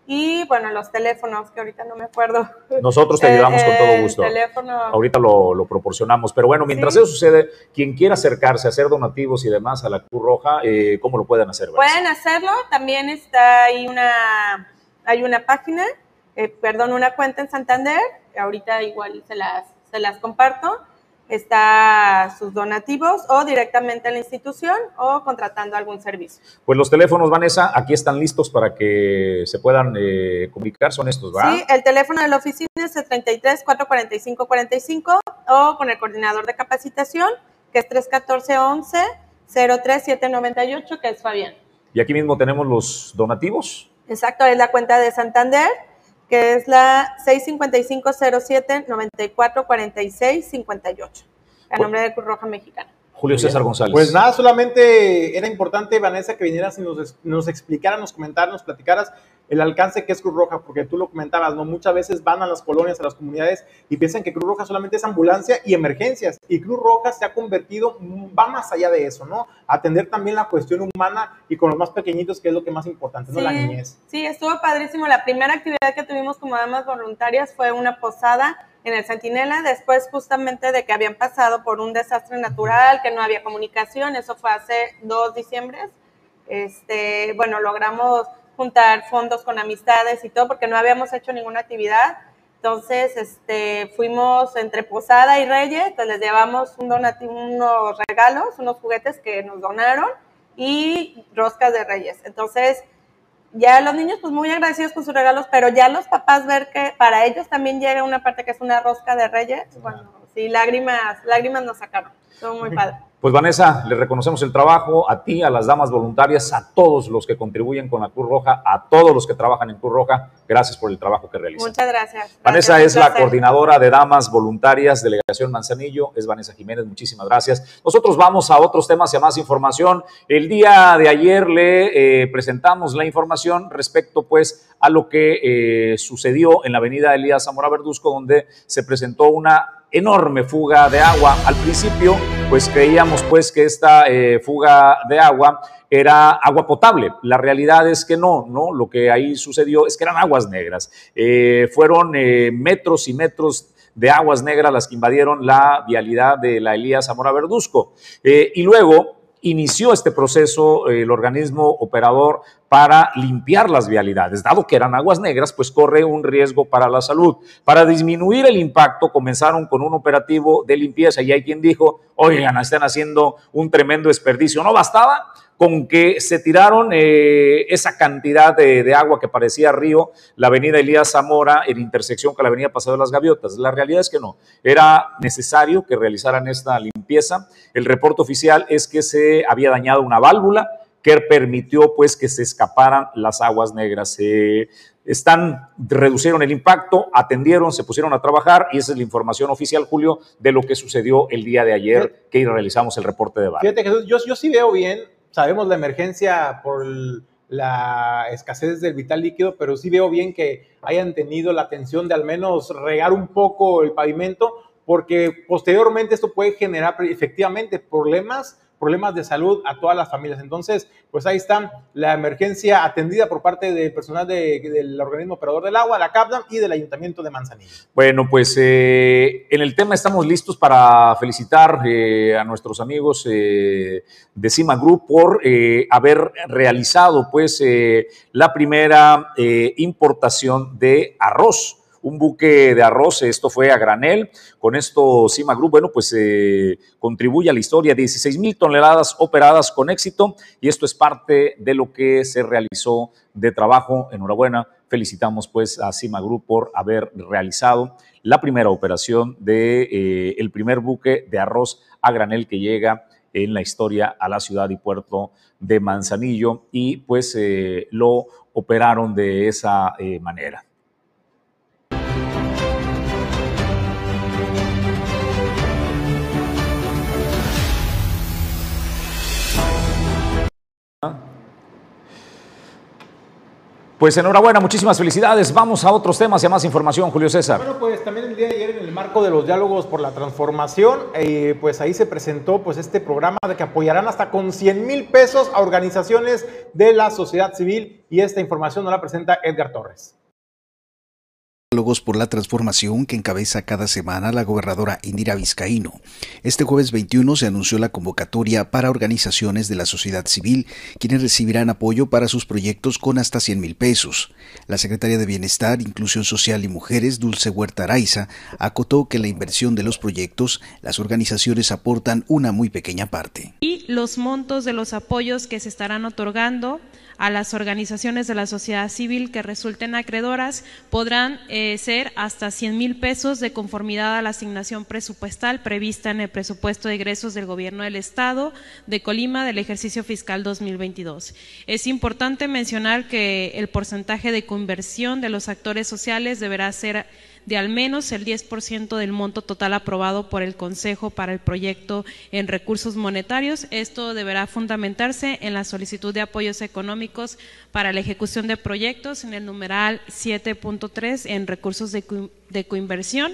Y bueno, los teléfonos, que ahorita no me acuerdo. Nosotros te ayudamos con todo gusto. Teléfono. Ahorita lo, proporcionamos. Pero bueno, mientras eso sucede, quien quiera acercarse a hacer donativos y demás a la Cruz Roja, eh, ¿cómo lo pueden hacer? Pueden hacerlo. También está ahí una, hay una página, eh, perdón, una cuenta en Santander. Ahorita igual se las, se las comparto está sus donativos o directamente a la institución o contratando algún servicio. Pues los teléfonos, Vanessa, aquí están listos para que se puedan eh, comunicar, son estos, ¿verdad? Sí, el teléfono de la oficina es el 33 445 45 o con el coordinador de capacitación, que es 314 11 03798, que es Fabián. Y aquí mismo tenemos los donativos. Exacto, es la cuenta de Santander que es la 655-07-9446-58, a nombre de Cruz Roja Mexicana. Julio César González. Pues nada, solamente era importante, Vanessa, que vinieras y nos, nos explicaras, nos comentaras, nos platicaras el alcance que es Cruz Roja, porque tú lo comentabas, ¿no? Muchas veces van a las colonias, a las comunidades y piensan que Cruz Roja solamente es ambulancia y emergencias. Y Cruz Roja se ha convertido, va más allá de eso, ¿no? Atender también la cuestión humana y con los más pequeñitos, que es lo que más importante, ¿no? la niñez. Sí, estuvo padrísimo. La primera actividad que tuvimos como damas voluntarias fue una posada en el Centinela, después justamente de que habían pasado por un desastre natural, que no había comunicación, eso fue hace dos diciembres. Este, bueno, logramos juntar fondos con amistades y todo, porque no habíamos hecho ninguna actividad. Entonces, este, fuimos entre Posada y Reyes, pues les llevamos un donativo, unos regalos, unos juguetes que nos donaron y roscas de Reyes. Entonces, ya los niños pues muy agradecidos con sus regalos, pero ya los papás ver que para ellos también llega una parte que es una rosca de Reyes, bueno, sí, lágrimas, lágrimas nos sacaron. Son muy padre. Pues Vanessa, le reconocemos el trabajo a ti, a las damas voluntarias, a todos los que contribuyen con la Cruz Roja, a todos los que trabajan en Cruz Roja. Gracias por el trabajo que realizan. Muchas gracias. Vanessa es la coordinadora de damas voluntarias, delegación Manzanillo. Es Vanessa Jiménez, muchísimas gracias. Nosotros vamos a otros temas y a más información. El día de ayer le eh, presentamos la información respecto pues a lo que eh, sucedió en la avenida Elías Zamora Verduzco, donde se presentó una enorme fuga de agua. Al principio, pues creíamos pues que esta eh, fuga de agua era agua potable. La realidad es que no, ¿no? Lo que ahí sucedió es que eran aguas negras. Eh, fueron eh, metros y metros de aguas negras las que invadieron la vialidad de la Elías Zamora Verduzco. y luego inició este proceso el organismo operador para limpiar las vialidades. Dado que eran aguas negras, pues corre un riesgo para la salud. Para disminuir el impacto, comenzaron con un operativo de limpieza y hay quien dijo, oigan, están haciendo un tremendo desperdicio. No bastaba con que se tiraron eh, esa cantidad de, agua que parecía río, la avenida Elías Zamora, en intersección con la avenida Paseo de las Gaviotas. La realidad es que no, era necesario que realizaran esta limpieza. El reporte oficial es que se había dañado una válvula, que permitió pues que se escaparan las aguas negras. están, reducieron el impacto, atendieron, se pusieron a trabajar y esa es la información oficial, Julio, de lo que sucedió el día de ayer que realizamos el reporte de bar. Fíjate Jesús, yo, yo sí veo bien, sabemos la emergencia por la escasez del vital líquido, pero sí veo bien que hayan tenido la atención de al menos regar un poco el pavimento, porque posteriormente esto puede generar efectivamente problemas problemas de salud a todas las familias. Entonces, pues ahí está la emergencia atendida por parte del personal del organismo operador del agua, la CAPDAM y del Ayuntamiento de Manzanillo. Bueno, pues eh, en el tema estamos listos para felicitar eh, a nuestros amigos eh, de Cima Group por haber realizado pues la primera importación de arroz un buque de arroz, esto fue a granel, con esto Cima Group, bueno, pues eh, contribuye a la historia, 16 mil toneladas operadas con éxito y esto es parte de lo que se realizó de trabajo, enhorabuena, felicitamos pues a Cima por haber realizado la primera operación de eh, el primer buque de arroz a granel que llega en la historia a la ciudad y puerto de Manzanillo y pues eh, lo operaron de esa manera. Pues enhorabuena, muchísimas felicidades. Vamos a otros temas y a más información, Julio César. Bueno, pues también el día de ayer en el marco de los diálogos por la transformación, eh, pues ahí se presentó pues este programa de que apoyarán hasta con 100 mil pesos a organizaciones de la sociedad civil y esta información nos la presenta Edgar Torres por la transformación que encabeza cada semana la gobernadora Indira Vizcaíno. Este jueves 21 se anunció la convocatoria para organizaciones de la sociedad civil, quienes recibirán apoyo para sus proyectos con hasta 100 mil pesos. La secretaria de Bienestar, Inclusión Social y Mujeres, Dulce Huerta Araiza, acotó que la inversión de los proyectos, las organizaciones aportan una muy pequeña parte. Y los montos de los apoyos que se estarán otorgando a las organizaciones de la sociedad civil que resulten acreedoras podrán eh, ser hasta 100 mil pesos de conformidad a la asignación presupuestal prevista en el presupuesto de egresos del Gobierno del Estado de Colima del ejercicio fiscal 2022. Es importante mencionar que el porcentaje de conversión de los actores sociales deberá ser de al menos el 10% del monto total aprobado por el Consejo para el proyecto en recursos monetarios. Esto deberá fundamentarse en la solicitud de apoyos económicos para la ejecución de proyectos en el numeral 7.3 en recursos de, de coinversión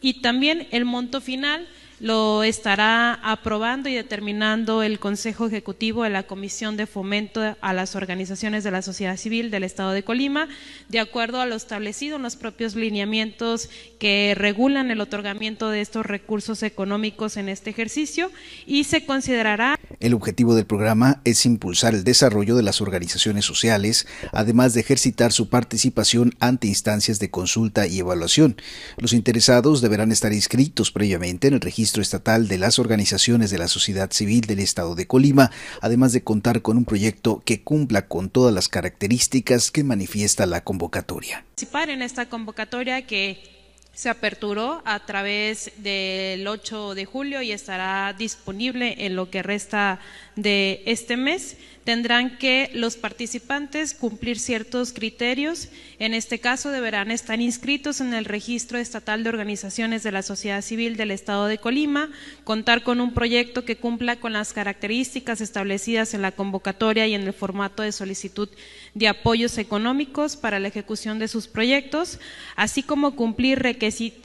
y también el monto final lo estará aprobando y determinando el Consejo Ejecutivo de la Comisión de Fomento a las Organizaciones de la Sociedad Civil del Estado de Colima, de acuerdo a lo establecido en los propios lineamientos que regulan el otorgamiento de estos recursos económicos en este ejercicio y se considerará. El objetivo del programa es impulsar el desarrollo de las organizaciones sociales, además de ejercitar su participación ante instancias de consulta y evaluación. Los interesados deberán estar inscritos previamente en el registro estatal de las organizaciones de la sociedad civil del estado de Colima, además de contar con un proyecto que cumpla con todas las características que manifiesta la convocatoria. Participar en esta convocatoria que se aperturó a través del 8 de julio y estará disponible en lo que resta de este mes tendrán que los participantes cumplir ciertos criterios. En este caso, deberán estar inscritos en el Registro Estatal de Organizaciones de la Sociedad Civil del Estado de Colima, contar con un proyecto que cumpla con las características establecidas en la convocatoria y en el formato de solicitud de apoyos económicos para la ejecución de sus proyectos, así como cumplir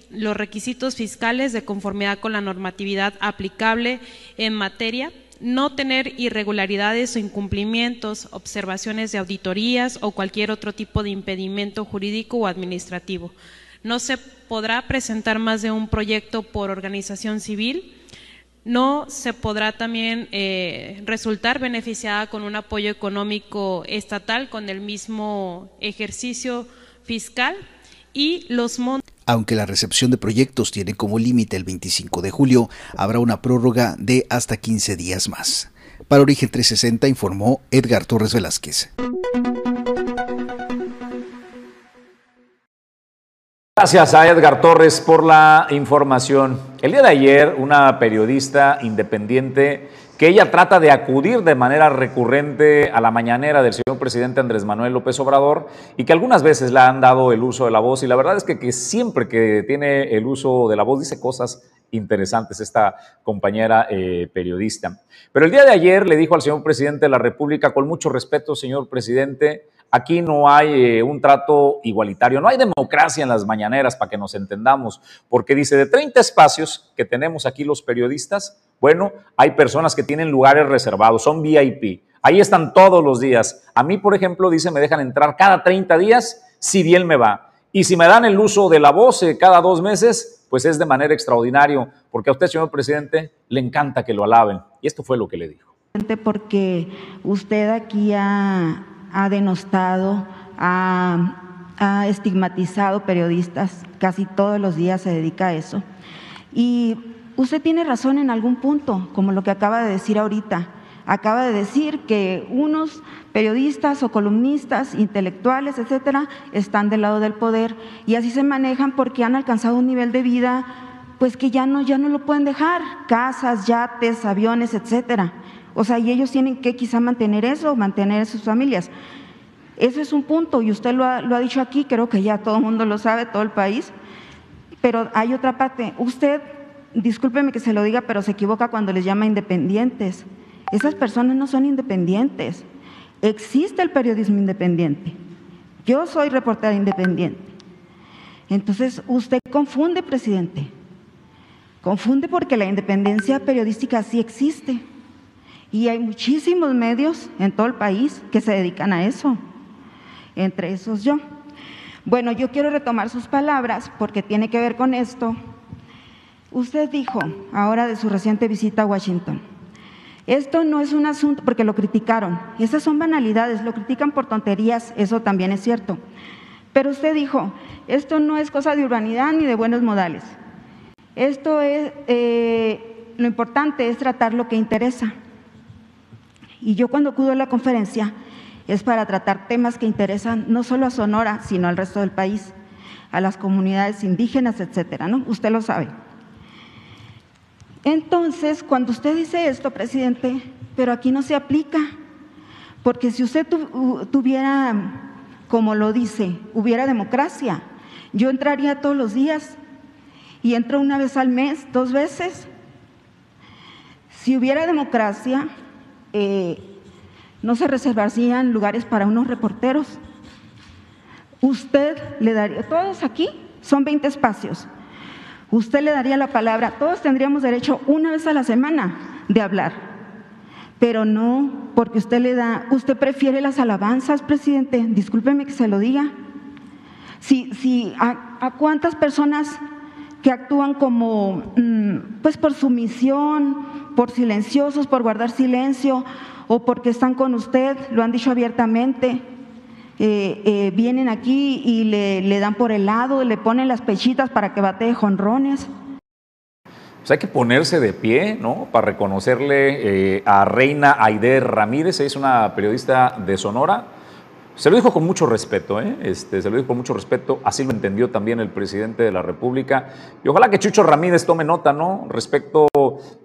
los requisitos fiscales de conformidad con la normatividad aplicable en materia no tener irregularidades o incumplimientos, observaciones de auditorías o cualquier otro tipo de impedimento jurídico o administrativo. No se podrá presentar más de un proyecto por organización civil. No se podrá también eh, resultar beneficiada con un apoyo económico estatal con el mismo ejercicio fiscal y los montos aunque la recepción de proyectos tiene como límite el 25 de julio, habrá una prórroga de hasta 15 días más. Para Origen 360 informó Edgar Torres Velázquez. Gracias a Edgar Torres por la información. El día de ayer, una periodista independiente que ella trata de acudir de manera recurrente a la mañanera del señor presidente Andrés Manuel López Obrador y que algunas veces le han dado el uso de la voz y la verdad es que, que siempre que tiene el uso de la voz dice cosas interesantes esta compañera eh, periodista. Pero el día de ayer le dijo al señor presidente de la República, con mucho respeto, señor presidente, Aquí no hay eh, un trato igualitario, no hay democracia en las mañaneras para que nos entendamos, porque dice, de 30 espacios que tenemos aquí los periodistas, bueno, hay personas que tienen lugares reservados, son VIP, ahí están todos los días. A mí, por ejemplo, dice, me dejan entrar cada 30 días, si bien me va. Y si me dan el uso de la voz eh, cada dos meses, pues es de manera extraordinario, porque a usted, señor presidente, le encanta que lo alaben. Y esto fue lo que le dijo. Porque usted aquí ha ha denostado, ha, estigmatizado periodistas, casi todos los días se dedica a eso. Y usted tiene razón en algún punto, como lo que acaba de decir ahorita. Acaba de decir que unos periodistas o columnistas, intelectuales, etcétera, están del lado del poder y así se manejan porque han alcanzado un nivel de vida pues que ya no ya no lo pueden dejar, casas, yates, aviones, etcétera. O sea, y ellos tienen que quizá mantener eso, mantener a sus familias. Ese es un punto y usted lo ha, dicho aquí, creo que ya todo el mundo lo sabe, todo el país. Pero hay otra parte. Usted, discúlpeme que se lo diga, pero se equivoca cuando les llama independientes. Esas personas no son independientes. Existe el periodismo independiente. Yo soy reportera independiente. Entonces, usted confunde, presidente. Confunde porque la independencia periodística sí existe. Y hay muchísimos medios en todo el país que se dedican a eso, entre esos yo. Bueno, yo quiero retomar sus palabras porque tiene que ver con esto. Usted dijo ahora de su reciente visita a Washington, esto no es un asunto, porque lo criticaron, esas son banalidades, lo critican por tonterías, eso también es cierto. Pero usted dijo, esto no es cosa de urbanidad ni de buenos modales. Esto es, eh, lo importante es tratar lo que interesa. Y yo cuando acudo a la conferencia es para tratar temas que interesan no solo a Sonora, sino al resto del país, a las comunidades indígenas, etcétera, ¿no? Usted lo sabe. Entonces, cuando usted dice esto, presidente, pero aquí no se aplica, porque si usted tuviera, como lo dice, hubiera democracia, Yo entraría todos los días y entro una vez al mes, dos veces. Si hubiera democracia, eh, no se reservarían lugares para unos reporteros. Usted le daría, todos aquí son 20 espacios. Usted le daría la palabra, todos tendríamos derecho una vez a la semana de hablar, pero no porque usted le da, usted prefiere las alabanzas, presidente, discúlpeme que se lo diga. Si, si a, cuántas personas que actúan como, mm, pues por sumisión, por silenciosos, por guardar silencio, o porque están con usted, lo han dicho abiertamente, eh, eh, vienen aquí y le, dan por el lado, le ponen las pechitas para que batee jonrones. Pues hay que ponerse de pie, ¿no? Para reconocerle eh, a Reina Aider Ramírez, es una periodista de Sonora, se lo dijo con mucho respeto, ¿eh? este, se lo dijo con mucho respeto, así lo entendió también el presidente de la República. Y ojalá que Chucho Ramírez tome nota, ¿no? Respecto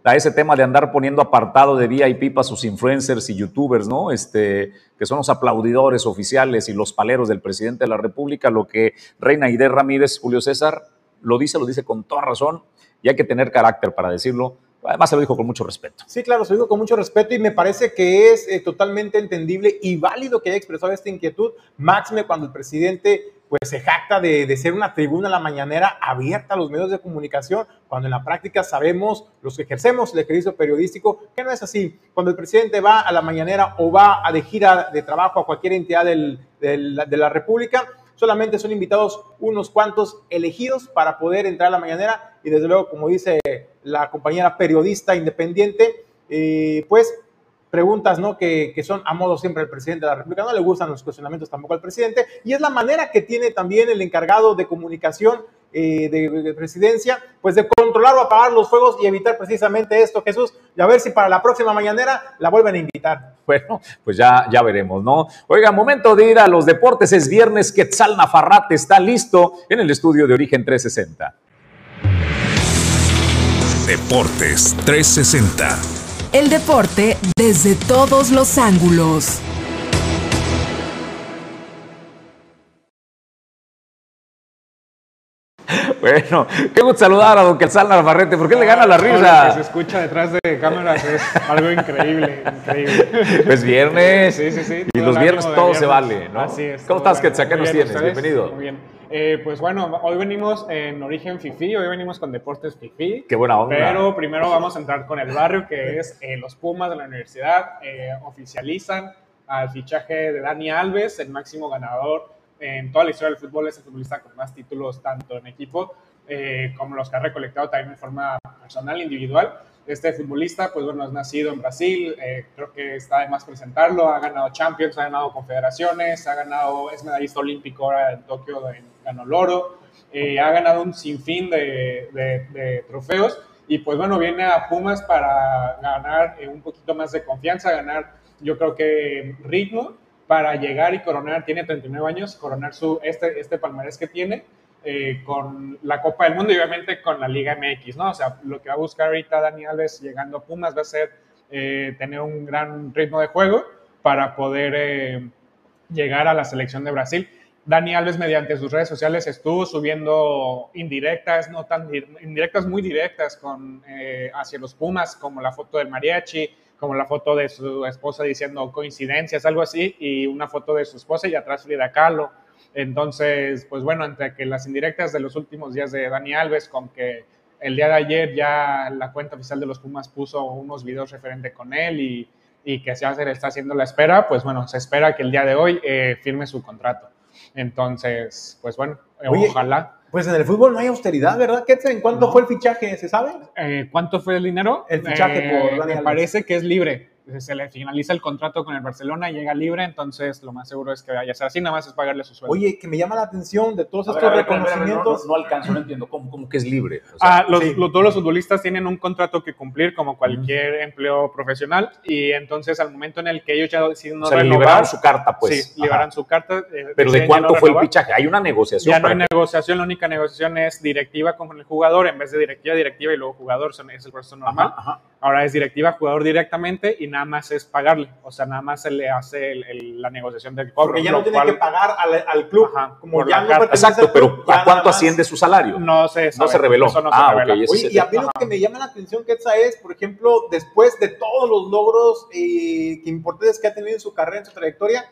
a ese tema de andar poniendo apartado de VIP para sus influencers y youtubers, ¿no? Este, que son los aplaudidores oficiales y los paleros del presidente de la República, lo que Reina Ide Ramírez, Julio César, lo dice, lo dice con toda razón, y hay que tener carácter para decirlo Además, se lo dijo con mucho respeto. Sí, claro, se lo dijo con mucho respeto y me parece que es eh, totalmente entendible y válido que haya expresado esta inquietud, máxime cuando el presidente pues se jacta de, ser una tribuna a la mañanera abierta a los medios de comunicación, cuando en la práctica sabemos, los que ejercemos el ejercicio periodístico, que no es así. Cuando el presidente va a la mañanera o va a de gira de trabajo a cualquier entidad del, de la República, solamente son invitados unos cuantos elegidos para poder entrar a la mañanera y desde luego, como dice la compañera periodista independiente, eh, pues preguntas ¿no? Que, que, son a modo siempre el presidente de la República, no le gustan los cuestionamientos tampoco al presidente, y es la manera que tiene también el encargado de comunicación eh, de, presidencia, pues de controlar o apagar los fuegos y evitar precisamente esto, Jesús, y a ver si para la próxima mañanera la vuelven a invitar. Bueno, pues ya, ya veremos, ¿no? Oiga, momento de ir a los deportes, es viernes, Quetzal Nafarrate está listo en el estudio de Origen 360. Deportes 360. El deporte desde todos los ángulos. Bueno, qué gusto saludar a don Quetzal Navarrete. ¿Por qué le gana la risa? Lo que se escucha detrás de cámaras es algo increíble, increíble. Pues viernes. Sí, sí, sí. Y los viernes todo se vale, ¿no? Así es. ¿Cómo estás, Quetzal? ¿Qué nos tienes? Bienvenido. Muy bien. Eh, pues bueno, hoy venimos en origen FIFI, hoy venimos con Deportes FIFI. Qué buena onda. Pero primero vamos a entrar con el barrio, que es eh, los Pumas de la universidad. Eh, oficializan al fichaje de Dani Alves, el máximo ganador en toda la historia del fútbol, es el futbolista con más títulos tanto en equipo como los que ha recolectado también de forma personal, individual. Este futbolista, pues bueno, es nacido en Brasil, creo que está de más presentarlo, ha ganado Champions, ha ganado Confederaciones, ha ganado, es medallista olímpico ahora en Tokio ganó Loro, eh, ha ganado un sinfín de, de, trofeos y pues bueno, viene a Pumas para ganar eh, un poquito más de confianza, ganar yo creo que ritmo para llegar y coronar, tiene 39 años, coronar su, este, este palmarés que tiene eh, con la Copa del Mundo y obviamente con la Liga MX, ¿no? O sea, lo que va a buscar ahorita Dani Alves llegando a Pumas va a ser tener un gran ritmo de juego para poder llegar a la selección de Brasil Dani Alves mediante sus redes sociales estuvo subiendo indirectas, no tan indirectas, muy directas con, eh, hacia los Pumas, como la foto del mariachi, como la foto de su esposa diciendo coincidencias, algo así, y una foto de su esposa y atrás Frida Kahlo. Entonces, pues bueno, entre que las indirectas de los últimos días de Dani Alves, con que el día de ayer ya la cuenta oficial de los Pumas puso unos videos referente con él y, y que se está haciendo la espera, pues bueno, se espera que el día de hoy eh, firme su contrato. Entonces, pues bueno, ojalá. Pues en el fútbol no hay austeridad, ¿verdad? ¿Qué, ¿En cuánto fue el fichaje? ¿Se sabe? Eh, ¿Cuánto fue el dinero? El fichaje por eh, Me parece que es libre se le finaliza el contrato con el Barcelona y llega libre, entonces lo más seguro es que vaya a ser así, nada más es pagarle su sueldo. Oye, que me llama la atención de todos estos reconocimientos. no, alcanzo, no entiendo, ¿cómo, que es libre? ah, los, todos los futbolistas tienen un contrato que cumplir como cualquier empleo profesional y entonces al momento en el que ellos ya deciden no o sea, liberaron su carta, pues. Sí, liberaron su carta. Eh, Pero ¿de cuánto fue el fichaje? Hay una negociación. Ya no hay negociación, la única negociación es directiva con el jugador en vez de directiva, directiva y luego jugador, es el proceso normal. Ahora es directiva, jugador directamente y nada más es pagarle. O sea, nada más se le hace la negociación del cobro. Porque ya no tiene que pagar al, club. como ya no Exacto, pero ¿a cuánto asciende su salario? No sé. No se reveló. Eso no ah, se reveló. Oye, y a mí lo que me llama la atención, Ketsa, es, por ejemplo, después de todos los logros eh, que importantes que ha tenido en su carrera, en su trayectoria,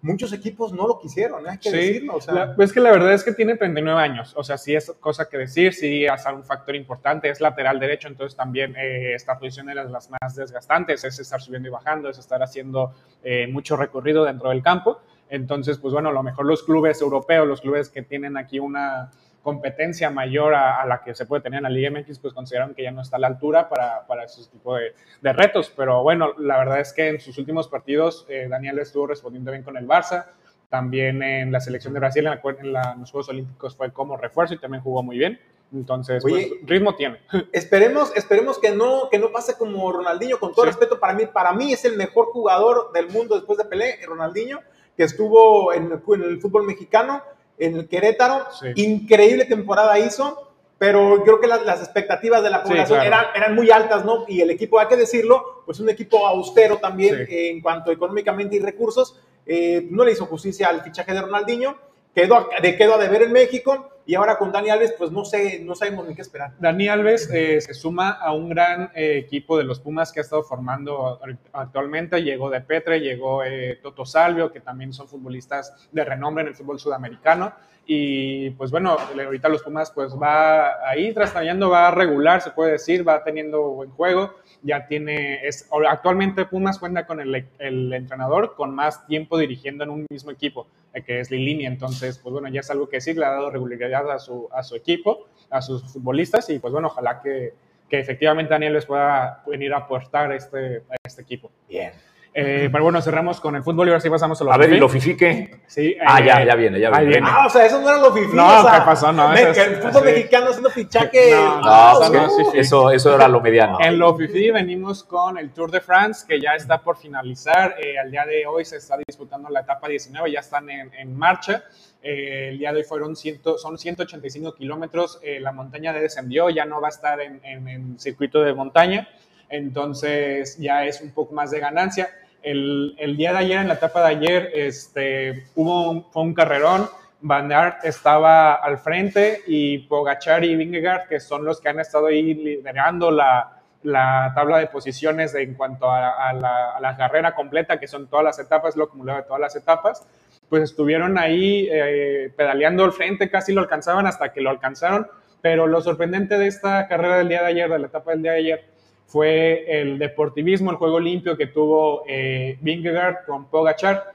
muchos equipos no lo quisieron, hay que decirlo. O sea. es que la verdad es que tiene 39 años, o sea, sí es cosa que decir, sí es un factor importante, es lateral derecho, entonces también eh, esta posición era de las más desgastantes, es estar subiendo y bajando, es estar haciendo eh, mucho recorrido dentro del campo. Entonces, pues bueno, a lo mejor los clubes europeos, los clubes que tienen aquí una competencia mayor a, la que se puede tener en la Liga MX, pues consideraron que ya no está a la altura para, para esos tipos de, retos. Pero bueno, la verdad es que en sus últimos partidos eh, Daniel estuvo respondiendo bien con el Barça. También en la selección de Brasil, en, los Juegos Olímpicos, fue como refuerzo y también jugó muy bien. Entonces, pues, ritmo tiene. Esperemos, esperemos que no, que no pase como Ronaldinho, con todo respeto para mí. Para mí es el mejor jugador del mundo después de Pelé, Ronaldinho, que estuvo en el fútbol mexicano en el Querétaro. Increíble temporada hizo, pero creo que las, expectativas de la población eran, eran, muy altas, ¿no? Y el equipo, hay que decirlo, pues un equipo austero también en cuanto económicamente y recursos. Eh, no le hizo justicia al fichaje de Ronaldinho, quedó, de, quedó a deber en México y ahora con Dani Alves, pues no sé, no sabemos ni qué esperar. Dani Alves eh, se suma a un gran eh, equipo de los Pumas que ha estado formando actualmente. Llegó de Petre, llegó eh, Toto Salvio, que también son futbolistas de renombre en el fútbol sudamericano. Y pues bueno, ahorita los Pumas pues va ahí trastabillando, va a regular, se puede decir, va teniendo buen juego ya tiene, es, actualmente Pumas cuenta con el, el, entrenador con más tiempo dirigiendo en un mismo equipo, eh, que es Lilini, entonces, pues bueno, ya es algo que sí, le ha dado regularidad a su, a su equipo, a sus futbolistas, y pues bueno, ojalá que, que efectivamente Daniel les pueda venir a aportar este, a este equipo. Bien. Eh, pero bueno, cerramos con el fútbol y ahora sí pasamos a lo A ver, ¿y lo fifique? Sí. ah, ya, eh, ya viene, ya viene. Ah, o sea, eso no era lo fifi. No, ¿qué pasó? No, eso es, el fútbol mexicano haciendo fichaje. No, no, eso, eso era lo mediano. En lo fifi venimos con el Tour de France, que ya está por finalizar. Eh, al día de hoy se está disputando la etapa 19, ya están en, en marcha. Eh, el día de hoy fueron ciento, son 185 kilómetros. Eh, la montaña descendió, ya no va a estar en, en, en circuito de montaña. Entonces ya es un poco más de ganancia el, el, día de ayer, en la etapa de ayer, este, hubo un, fue un carrerón. Van Aert estaba al frente y Pogachar y Vingegaard, que son los que han estado ahí liderando la, la tabla de posiciones en cuanto a, la, a, la, carrera completa, que son todas las etapas, lo acumulado de todas las etapas, pues estuvieron ahí eh, pedaleando al frente, casi lo alcanzaban hasta que lo alcanzaron. Pero lo sorprendente de esta carrera del día de ayer, de la etapa del día de ayer, fue el deportivismo, el juego limpio que tuvo eh, Vingegaard con Pogachar.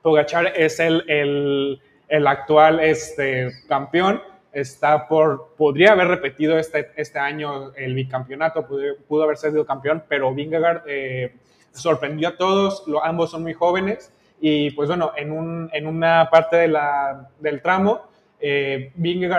Pogachar es el, el, el actual este, campeón, está por, podría haber repetido este, este año el bicampeonato, pudo, haber sido campeón, pero Vingegaard eh, sorprendió a todos, lo, ambos son muy jóvenes. Y pues bueno, en, un, en una parte de la, del tramo, eh,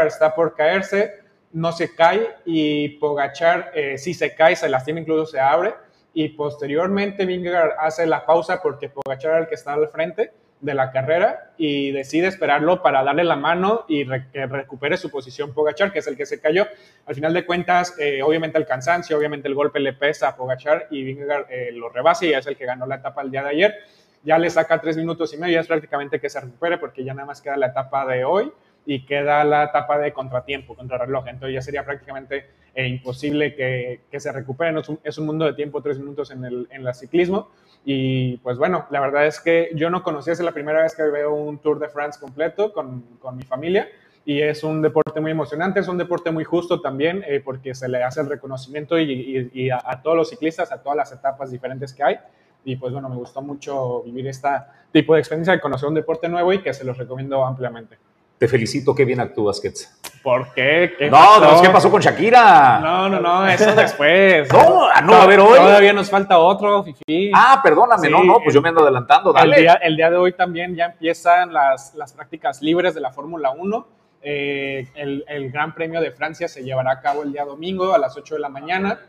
está por caerse, no se cae y Pogachar eh, si se cae, se lastima, incluso se abre y posteriormente Vingegaard hace la pausa porque Pogachar era el que está al frente de la carrera y decide esperarlo para darle la mano y que recupere su posición Pogachar, que es el que se cayó. Al final de cuentas, eh, obviamente el cansancio, obviamente el golpe le pesa a Pogachar y Vingegaard eh, lo rebasa y es el que ganó la etapa el día de ayer. Ya le saca tres minutos y medio, es prácticamente que se recupere porque ya nada más queda la etapa de hoy y queda la etapa de contratiempo, contrarreloj. Entonces ya sería prácticamente eh, imposible que, que, se recuperen. Es un, mundo de tiempo, tres minutos en el, en el ciclismo. Y pues bueno, la verdad es que yo no conocía, es la primera vez que veo un Tour de France completo con, con mi familia. Y es un deporte muy emocionante, es un deporte muy justo también, eh, porque se le hace el reconocimiento y, a, todos los ciclistas, a todas las etapas diferentes que hay. Y pues bueno, me gustó mucho vivir este tipo de experiencia de conocer un deporte nuevo y que se los recomiendo ampliamente. Te felicito, qué bien actúas, Ketz. ¿Por qué? ¿Qué no, pasó? no, ¿qué pasó con Shakira? No, no, no, eso después. no, no, a ver, hoy. Todavía nos falta otro, Fifi. Ah, perdóname, no, no, pues yo me ando adelantando, dale. El día, el día de hoy también ya empiezan las, las prácticas libres de la Fórmula 1. Eh, el, el, Gran Premio de Francia se llevará a cabo el día domingo a las 8 de la mañana.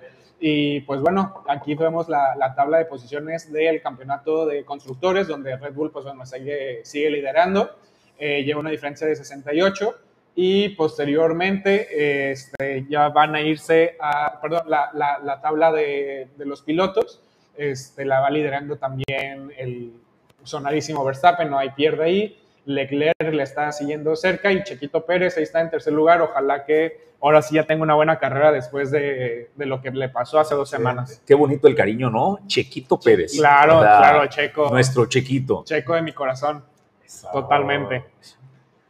Y pues bueno, aquí vemos la, la tabla de posiciones del campeonato de constructores, donde Red Bull pues bueno, sigue, sigue liderando eh, lleva una diferencia de 68. y posteriormente este, ya van a irse a, perdón, la, la, la tabla de, de, los pilotos, este, la va liderando también el sonadísimo Verstappen, no hay pierde ahí, Leclerc le está siguiendo cerca y Chequito Pérez ahí está en tercer lugar, ojalá que ahora sí ya tenga una buena carrera después de, de lo que le pasó hace dos semanas. Qué bonito el cariño, ¿no? Chequito Pérez. Claro, claro, Checo. Nuestro Chequito. Checo de mi corazón. Totalmente.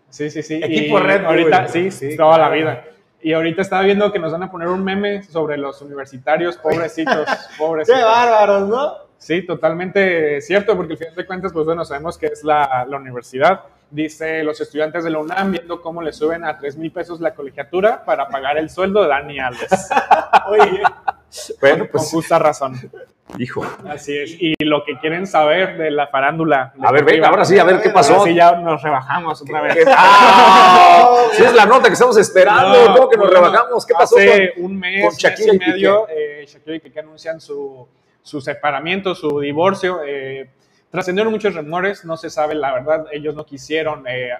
Sí, sí, sí. Equipo y Red Bull. Ahorita, sí, Sí, toda la vida. Y ahorita estaba viendo que nos van a poner un meme sobre los universitarios, pobrecitos, pobrecitos. Qué bárbaros, ¿no? Sí, totalmente cierto, porque al final de cuentas, pues bueno, sabemos que es la, la universidad. Dice los estudiantes de la UNAM viendo cómo le suben a 3 mil pesos la colegiatura para pagar el sueldo de Dani Alves. Oye, Bueno, Con pues, justa razón. hijo. Así es. Y lo que quieren saber de la farándula. A ver, venga, ahora sí, a ver qué ahora pasó. sí ya nos rebajamos otra vez. ¡Ah! Sí, es la nota que estamos esperando. No, ¿Cómo que nos bueno, rebajamos? ¿Qué pasó? Hace un mes, con Shakira mes y y Piqué? medio, eh, Shakira y Piqué anuncian su, su separamiento, su divorcio. eh, trascendieron muchos rumores, no se sabe la verdad. Ellos no quisieron eh,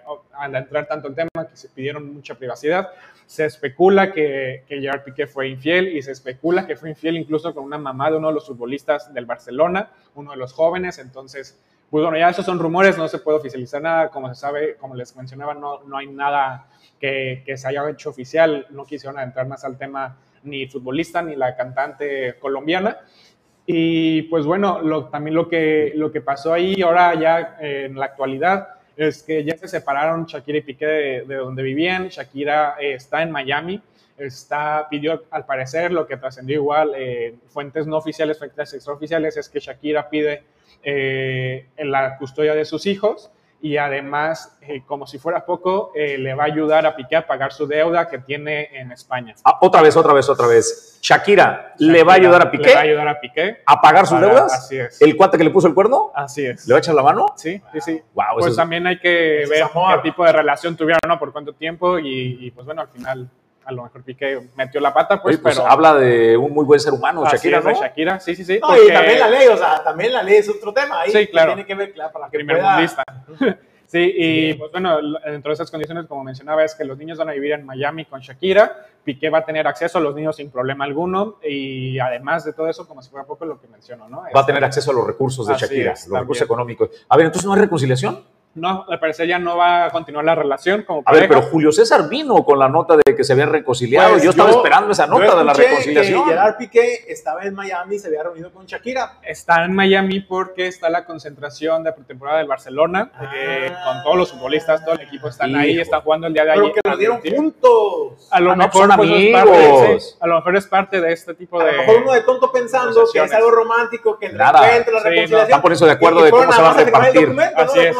entrar tanto el tema, que se pidieron mucha privacidad. Se especula que, que Gerard Piqué fue infiel y se especula que fue infiel incluso con una mamá de uno de los futbolistas del Barcelona, uno de los jóvenes. Entonces, pues bueno, ya esos son rumores, no se puede oficializar nada. Como se sabe, como les mencionaba, no, no hay nada que, que se haya hecho oficial. No quisieron entrar más al tema ni futbolista ni la cantante colombiana. Y pues bueno, lo, también lo que, lo que pasó ahí ahora ya eh, en la actualidad es que ya se separaron Shakira y Piqué de, de donde vivían. Shakira eh, está en Miami, está, pidió al parecer lo que trascendió igual, eh, fuentes no oficiales, fuentes extraoficiales, es que Shakira pide eh, en la custodia de sus hijos y además, eh, como si fuera poco, eh, le va a ayudar a Piqué a pagar su deuda que tiene en España. Ah, otra vez, otra vez, otra vez. Shakira, le va a ayudar a Le va a Piqué ayudar a Piqué. a pagar sus Para- deudas. Así es. El cuate que le puso el cuerno, Así es. le va a echar la mano. Sí, sí, sí. Wow, Pues también hay que ver qué tipo de relación tuvieron, ¿no? Por cuánto tiempo y, y, pues bueno, al final a lo mejor Piqué metió la pata, pues, Oye, pues, pero habla de un muy buen ser humano, así Shakira, es ¿no? Shakira, sí, sí, sí. no, porque y también la ley, o sea, también la ley es otro tema. Ahí Sí, claro. Tiene que ver, claro, para que primer pueda- mundista. Sí, y pues bueno, dentro de esas condiciones, como mencionaba, es que los niños van a vivir en Miami con Shakira, Piqué va a tener acceso a los niños sin problema alguno, y además de todo eso, como si fuera poco lo que menciono, ¿no? Va a Este, tener acceso a los recursos de Así Shakira, es, los recursos económicos. A ver, entonces no hay reconciliación. No, al parecer ya no va a continuar la relación como A ver, pero Julio César vino con la nota de que se habían reconciliado. Pues yo estaba yo- esperando esa yo nota de la reconciliación. Que Gerard Piqué estaba en Miami y se había reunido con Shakira. Está en Miami porque está la concentración de pretemporada del Barcelona, Ah. eh, con todos los futbolistas, todo el equipo están ahí, Hijo. están jugando el día de Pero ayer. que los dieron juntos. A lo Ah, no, mejor pues, es parte sí, a lo mejor es parte de este tipo A de lo mejor uno de tonto pensando que es algo romántico, que el Nada. reencuentro, la Sí, no, reconciliación. Están poniéndose de acuerdo Y- y de cómo se van a repartir. ¿no? Así es.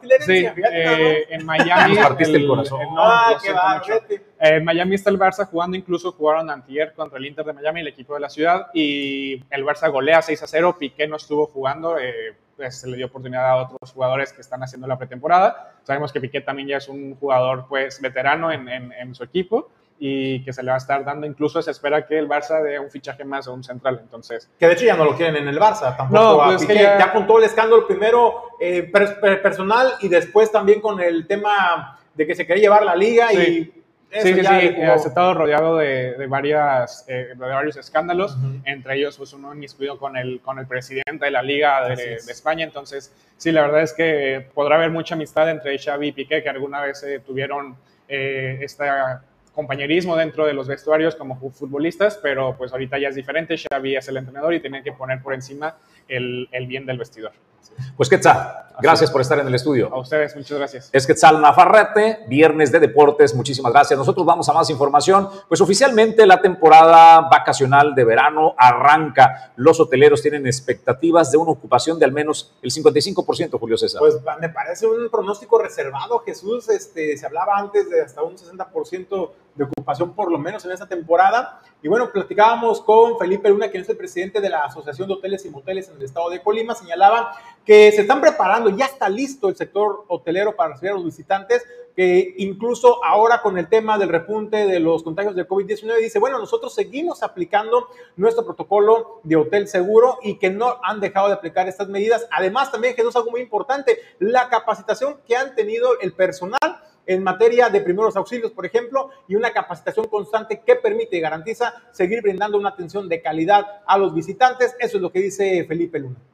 ¿Cómo se van a repartir la Sí, herencia? Nada eh, en Miami. Nos partiste el corazón. eh, no, ah, qué va. Eh, en Miami está el Barça jugando, incluso jugaron antier contra el Inter de Miami, el equipo de la ciudad, y el Barça golea 6 a 0, Piqué no estuvo jugando, eh, pues, se le dio oportunidad a otros jugadores que están haciendo la pretemporada. Sabemos que Piqué también ya es un jugador pues veterano en, en- en su equipo y que se le va a estar dando, incluso se espera que el Barça dé un fichaje más a un central, entonces... Que de hecho ya no lo quieren en el Barça, tampoco No, a pues es que Piqué. ya- ya... con todo el escándalo primero eh, per- per- personal y después también con el tema de que se quería llevar la liga Sí. y eso Sí, sí, sí, dejó- eh, ha estado rodeado de, de varias, eh, de varios escándalos, Ujú. entre ellos pues uno inmiscuido con el, con el presidente de la Liga de, es. de España, entonces sí, la verdad es que podrá haber mucha amistad entre Xavi y Piqué, que alguna vez eh, tuvieron eh, este compañerismo dentro de los vestuarios como fu- futbolistas, pero pues ahorita ya es diferente, Xavi es el entrenador y tiene que poner por encima el, el bien del vestidor. Pues Quetzal, gracias por estar en el estudio. A ustedes, muchas gracias. Es Quetzal Nafarrete, viernes de deportes, muchísimas gracias. Nosotros vamos a más información. Pues oficialmente la temporada vacacional de verano arranca. Los hoteleros tienen expectativas de una ocupación de al menos el 55%, Julio César. Pues me parece un pronóstico reservado, Jesús. Este, se hablaba antes de hasta un 60% de ocupación por lo menos en esta temporada. Y bueno, platicábamos con Felipe Luna, quien es el presidente de la Asociación de Hoteles y Moteles en el estado de Colima. Señalaba que se están preparando, ya está listo el sector hotelero para recibir a los visitantes, que incluso ahora con el tema del repunte de los contagios de COVID-19, dice, bueno, nosotros seguimos aplicando nuestro protocolo de hotel seguro y que no han dejado de aplicar estas medidas. Además, también, Jesús, algo muy importante, la capacitación que han tenido el personal en materia de primeros auxilios, por ejemplo, y una capacitación constante que permite y garantiza seguir brindando una atención de calidad a los visitantes. Eso es lo que dice Felipe Luna.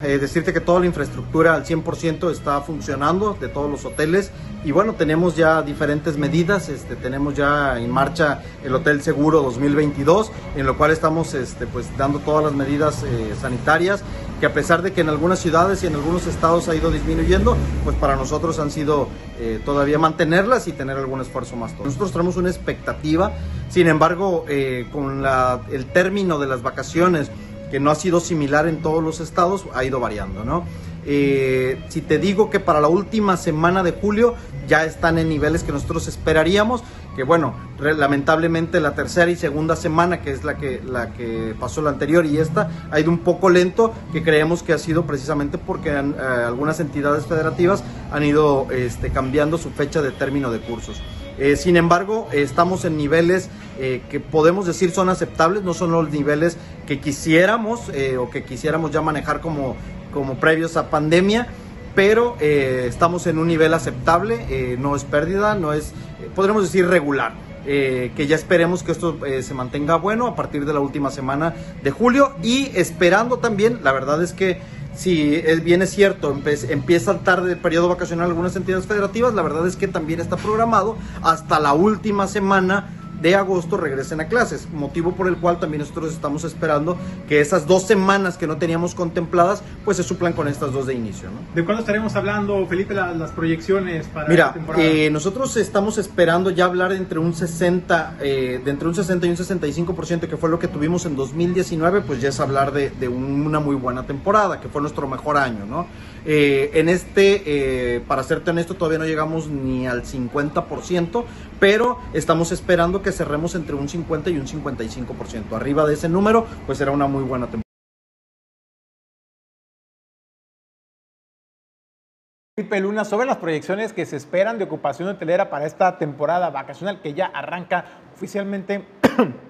Eh, decirte que toda la infraestructura al 100% está funcionando de todos los hoteles y bueno, tenemos ya diferentes medidas, este, tenemos ya en marcha el Hotel Seguro 2022, en lo cual estamos este, pues, dando todas las medidas eh, sanitarias, que a pesar de que en algunas ciudades y en algunos estados ha ido disminuyendo, pues para nosotros han sido eh, todavía mantenerlas y tener algún esfuerzo más. Nosotros tenemos una expectativa, sin embargo, con la, el término de las vacaciones, que no ha sido similar en todos los estados, ha ido variando, ¿no? Eh, si te digo que para la última semana de julio ya están en niveles que nosotros esperaríamos, que bueno, lamentablemente la tercera y segunda semana, que es la que, la que pasó la anterior y esta, ha ido un poco lento, que creemos que ha sido precisamente porque eh, algunas entidades federativas han ido este, cambiando su fecha de término de cursos. Eh, sin embargo, estamos en niveles eh, que podemos decir son aceptables, no son los niveles que quisiéramos eh, o que quisiéramos ya manejar como, como previos a pandemia, pero estamos en un nivel aceptable, no es pérdida, no es, podremos decir regular. que ya esperemos que esto se mantenga bueno a partir de la última semana de julio y esperando también, la verdad es que si es bien es cierto, empieza tarde el periodo vacacional algunas entidades federativas, la verdad es que también está programado hasta la última semana de agosto regresen a clases, motivo por el cual también nosotros estamos esperando que esas dos semanas que no teníamos contempladas, pues se suplan con estas dos de inicio. ¿no? ¿De cuándo estaremos hablando, Felipe, las proyecciones para Mira, temporada? Eh, nosotros estamos esperando ya hablar de entre un 60, eh, de entre un 60 y un 65%, que fue lo que tuvimos en 2019, pues ya es hablar de, de una muy buena temporada, que fue nuestro mejor año, ¿no? Eh, en este, eh, para serte honesto, todavía no llegamos ni al 50%, pero estamos esperando que cerremos entre un 50 y un 55%. Arriba de ese número, pues será una muy buena temporada. Felipe Luna, sobre las proyecciones que se esperan de ocupación hotelera para esta temporada vacacional que ya arranca oficialmente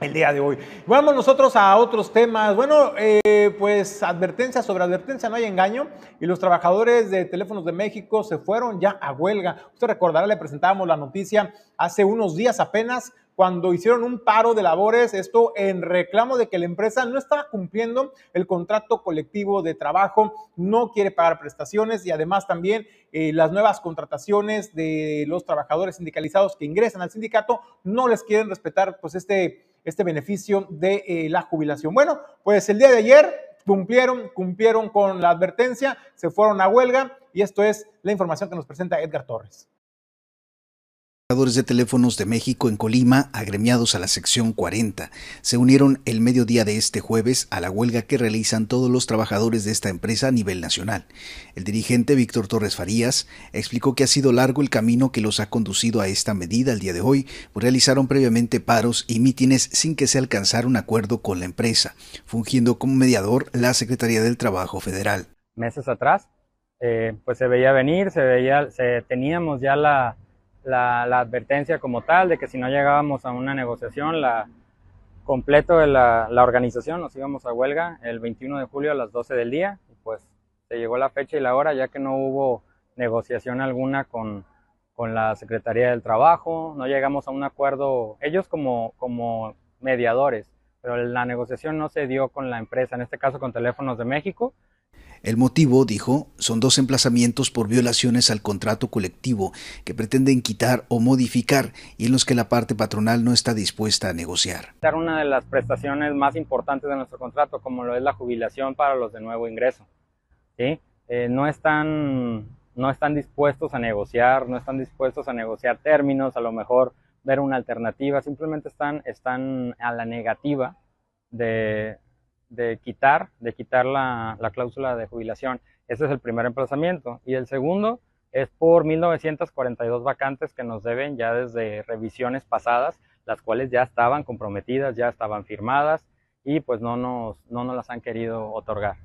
el día de hoy. Vamos nosotros a otros temas. Bueno, eh, pues advertencia sobre advertencia, no hay engaño. Y los trabajadores de Teléfonos de México se fueron ya a huelga. Usted recordará, le presentábamos la noticia hace unos días apenas cuando hicieron un paro de labores, esto en reclamo de que la empresa no estaba cumpliendo el contrato colectivo de trabajo, no quiere pagar prestaciones y además también eh, las nuevas contrataciones de los trabajadores sindicalizados que ingresan al sindicato no les quieren respetar pues este este beneficio de eh, la jubilación. Bueno, pues el día de ayer cumplieron, cumplieron con la advertencia, se fueron a huelga y esto es la información que nos presenta Edgar Torres de teléfonos de México en Colima, agremiados a la sección 40, se unieron el mediodía de este jueves a la huelga que realizan todos los trabajadores de esta empresa a nivel nacional. El dirigente Víctor Torres Farías explicó que ha sido largo el camino que los ha conducido a esta medida el día de hoy, realizaron previamente paros y mítines sin que se alcanzara un acuerdo con la empresa, fungiendo como mediador la Secretaría del Trabajo Federal. Meses atrás, eh, pues se veía venir, se veía, se, teníamos ya la la, advertencia como tal de que si no llegábamos a una negociación, la completo de la, organización nos íbamos a huelga el 21 de julio a las 12 del día. Y pues se llegó la fecha y la hora ya que no hubo negociación alguna con, con la Secretaría del Trabajo, no llegamos a un acuerdo, ellos como, como mediadores, pero la negociación no se dio con la empresa, en este caso con Teléfonos de México, el motivo, dijo, son dos emplazamientos por violaciones al contrato colectivo que pretenden quitar o modificar y en los que la parte patronal no está dispuesta a negociar. Una de las prestaciones más importantes de nuestro contrato, como lo es la jubilación para los de nuevo ingreso. ¿sí? Eh, no, están, no están dispuestos a negociar, no están dispuestos a negociar términos, a lo mejor ver una alternativa, simplemente están, están a la negativa de, de quitar, de quitar la, cláusula de jubilación. Ese es el primer emplazamiento. Y el segundo es por 1942 vacantes que nos deben ya desde revisiones pasadas, las cuales ya estaban comprometidas, ya estaban firmadas y pues no nos, no nos las han querido otorgar.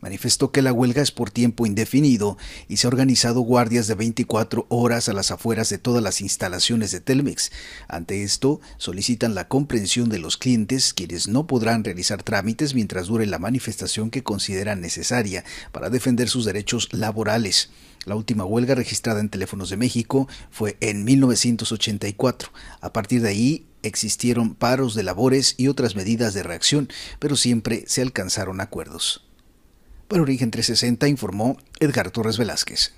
Manifestó que la huelga es por tiempo indefinido y se ha organizado guardias de 24 horas a las afueras de todas las instalaciones de Telmex. Ante esto, solicitan la comprensión de los clientes, quienes no podrán realizar trámites mientras dure la manifestación que consideran necesaria para defender sus derechos laborales. La última huelga registrada en Teléfonos de México fue en 1984. A partir de ahí existieron paros de labores y otras medidas de reacción, pero siempre se alcanzaron acuerdos. Para Origen 360 informó Edgar Torres Velázquez.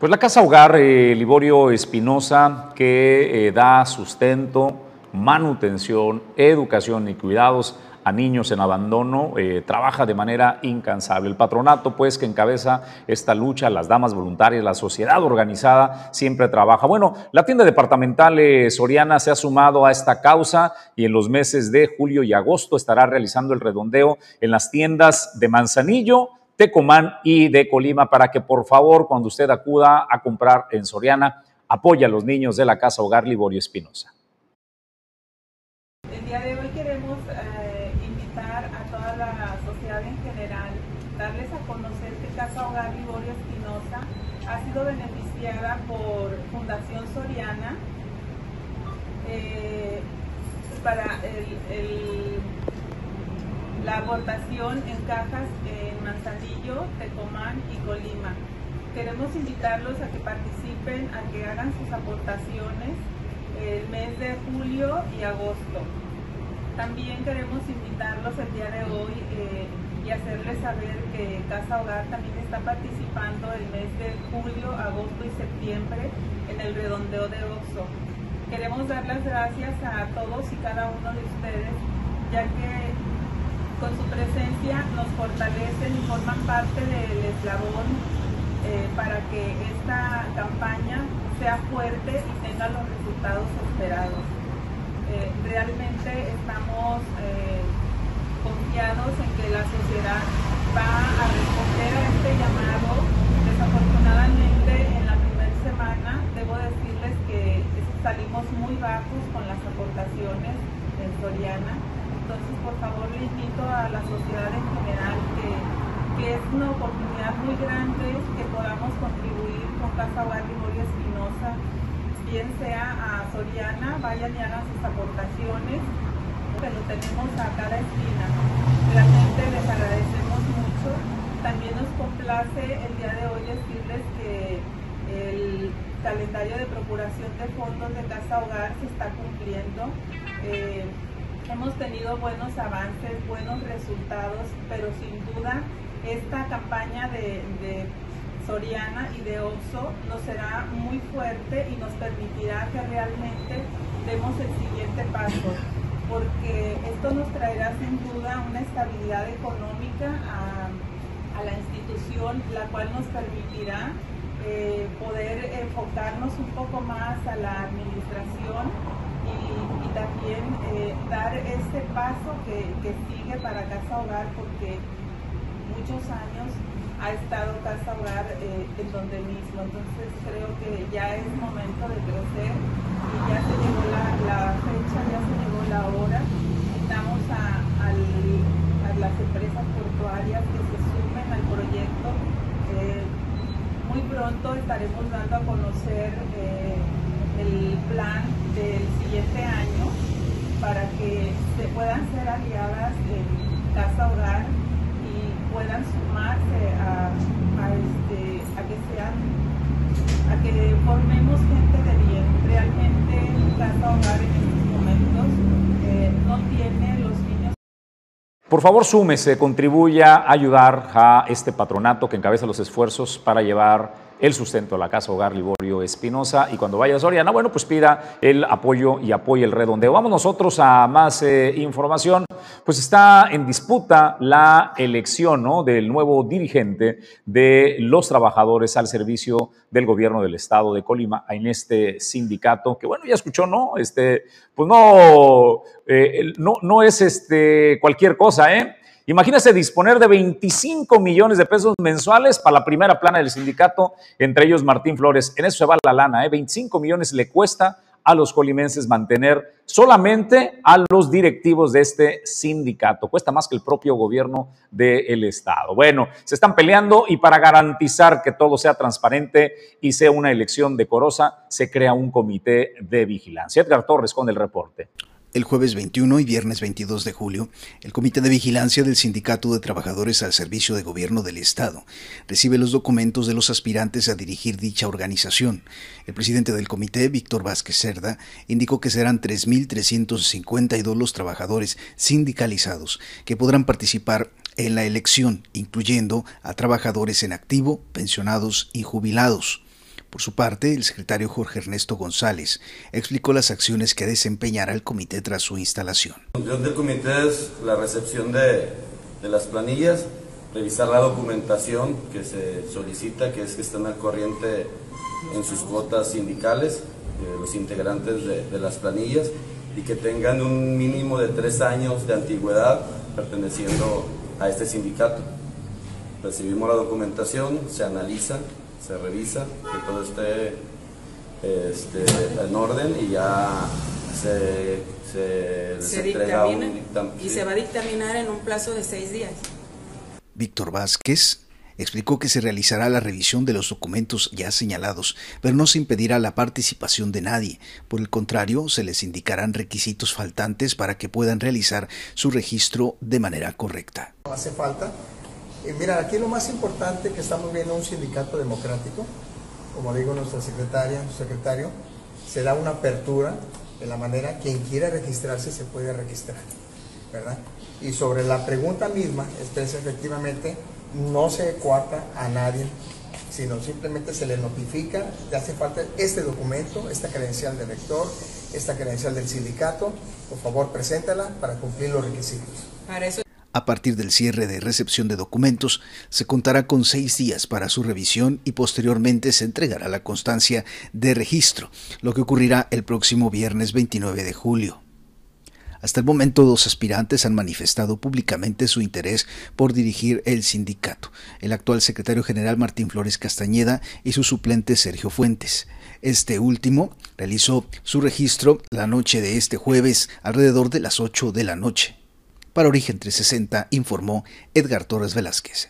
Pues la Casa Hogar eh, Liborio Espinosa, que eh, da sustento, manutención, educación y cuidados a niños en abandono eh, trabaja de manera incansable. El patronato, pues, que encabeza esta lucha, las damas voluntarias, la sociedad organizada, siempre trabaja. Bueno, la tienda departamental eh, Soriana se ha sumado a esta causa y en los meses de julio y agosto estará realizando el redondeo en las tiendas de Manzanillo, Tecomán y de Colima para que por favor cuando usted acuda a comprar en Soriana apoye a los niños de la Casa Hogar Liborio Espinosa. El día de hoy queremos darles a conocer que Casa Hogar Liborio Espinosa ha beneficiada por Fundación Soriana eh, para la aportación en cajas en Manzanillo, Tecomán y Colima. Queremos invitarlos a que participen, a que hagan sus aportaciones el mes de julio y agosto. También queremos invitarlos el día de hoy eh, y hacerles saber que Casa Hogar también está participando el mes de julio, agosto y septiembre en el redondeo de Oxo. Queremos dar las gracias a todos y cada uno de ustedes, ya que con su presencia nos fortalecen y forman parte del eslabón eh, para que esta campaña sea fuerte y tenga los resultados esperados. Eh, realmente estamos eh, confiados en que la sociedad va a responder a este llamado. Desafortunadamente, en la primera semana, debo decirles que salimos muy bajos con las aportaciones en Soriana. Entonces, por favor, le invito a la sociedad en general que, es una oportunidad muy grande que podamos contribuir con Casa Gregorio Espinosa, bien sea a Soriana, vayan y hagan sus aportaciones que lo tenemos a cada esquina. Realmente les agradecemos mucho. También nos complace el día de hoy decirles que el calendario de procuración de fondos de Casa Hogar se está cumpliendo. Eh, hemos tenido buenos avances, buenos resultados, pero sin duda esta campaña de, Soriana y de Oxo nos será muy fuerte y nos permitirá que realmente demos el siguiente paso porque esto nos traerá sin duda una estabilidad económica a, la institución, la cual nos permitirá eh, poder enfocarnos un poco más a la administración y, también eh, dar este paso que, que sigue para Casa Hogar, porque muchos años ha estado Casa Hogar eh, en donde mismo. Entonces creo que ya es momento de crecer y ya se llegó la, fecha, ya se llegó la hora. Invitamos a, las empresas portuarias que se sumen al proyecto. Eh, muy pronto estaremos dando a conocer eh, el plan del siguiente año para que se puedan ser aliadas en Casa Hogar puedan sumarse a, este, a que sean, a que formemos gente de bien. Realmente Casa Hogar en estos momentos eh, no tiene los niños. Por favor, súmese, contribuya a ayudar a este patronato que encabeza los esfuerzos para llevar el sustento a la Casa Hogar Liborio Espinosa. Y cuando vaya a Soriana, bueno, pues pida el apoyo y apoye el redondeo. Vamos nosotros a más eh, información. Pues está en disputa la elección ¿no? del nuevo dirigente de los trabajadores al servicio del gobierno del estado de Colima en este sindicato, que bueno, ya escuchó, ¿no? Este, pues no, eh, no, no es este cualquier cosa, ¿eh? Imagínese disponer de 25 millones de pesos mensuales para la primera plana del sindicato, entre ellos Martín Flores. En eso se va la lana, ¿eh? 25 millones le cuesta a los colimenses mantener solamente a los directivos de este sindicato. Cuesta más que el propio gobierno del Estado. Bueno, se están peleando y para garantizar que todo sea transparente y sea una elección decorosa, se crea un comité de vigilancia. Edgar Torres con el reporte. El jueves 21 y viernes 22 de julio, el Comité de Vigilancia del Sindicato de Trabajadores al Servicio de Gobierno del Estado recibe los documentos de los aspirantes a dirigir dicha organización. El presidente del comité, Víctor Vázquez Cerda, indicó que serán 3.352 los trabajadores sindicalizados que podrán participar en la elección, incluyendo a trabajadores en activo, pensionados y jubilados. Por su parte, el secretario Jorge Ernesto González explicó las acciones que desempeñará el comité tras su instalación. La función del comité es la recepción de, de las planillas, revisar la documentación que se solicita, que es que estén al corriente en sus cuotas sindicales, eh, los integrantes de, de las planillas, y que tengan un mínimo de tres años de antigüedad perteneciendo a este sindicato. Recibimos la documentación, se analiza, se revisa, que todo esté este, en orden y ya se, se, se entrega dictamina un dictamen. y se va a dictaminar en un plazo de seis días. Víctor Vázquez explicó que se realizará la revisión de los documentos ya señalados, pero no se impedirá la participación de nadie. Por el contrario, se les indicarán requisitos faltantes para que puedan realizar su registro de manera correcta. No hace falta. Eh, mira, aquí lo más importante que estamos viendo un sindicato democrático, como digo nuestra secretaria, nuestro secretario, se da una apertura de la manera quien quiera registrarse se puede registrar, ¿verdad? Y sobre la pregunta misma, es efectivamente no se coarta a nadie, sino simplemente se le notifica que hace falta este documento, esta credencial del rector, esta credencial del sindicato, por favor preséntala para cumplir los requisitos. Para eso A partir del cierre de recepción de documentos, se contará con seis días para su revisión y posteriormente se entregará la constancia de registro, lo que ocurrirá el próximo viernes 29 de julio. Hasta el momento, dos aspirantes han manifestado públicamente su interés por dirigir el sindicato, el actual secretario general Martín Flores Castañeda y su suplente Sergio Fuentes. Este último realizó su registro la noche de este jueves alrededor de las 8 de la noche. Para Origen 360 informó Edgar Torres Velázquez.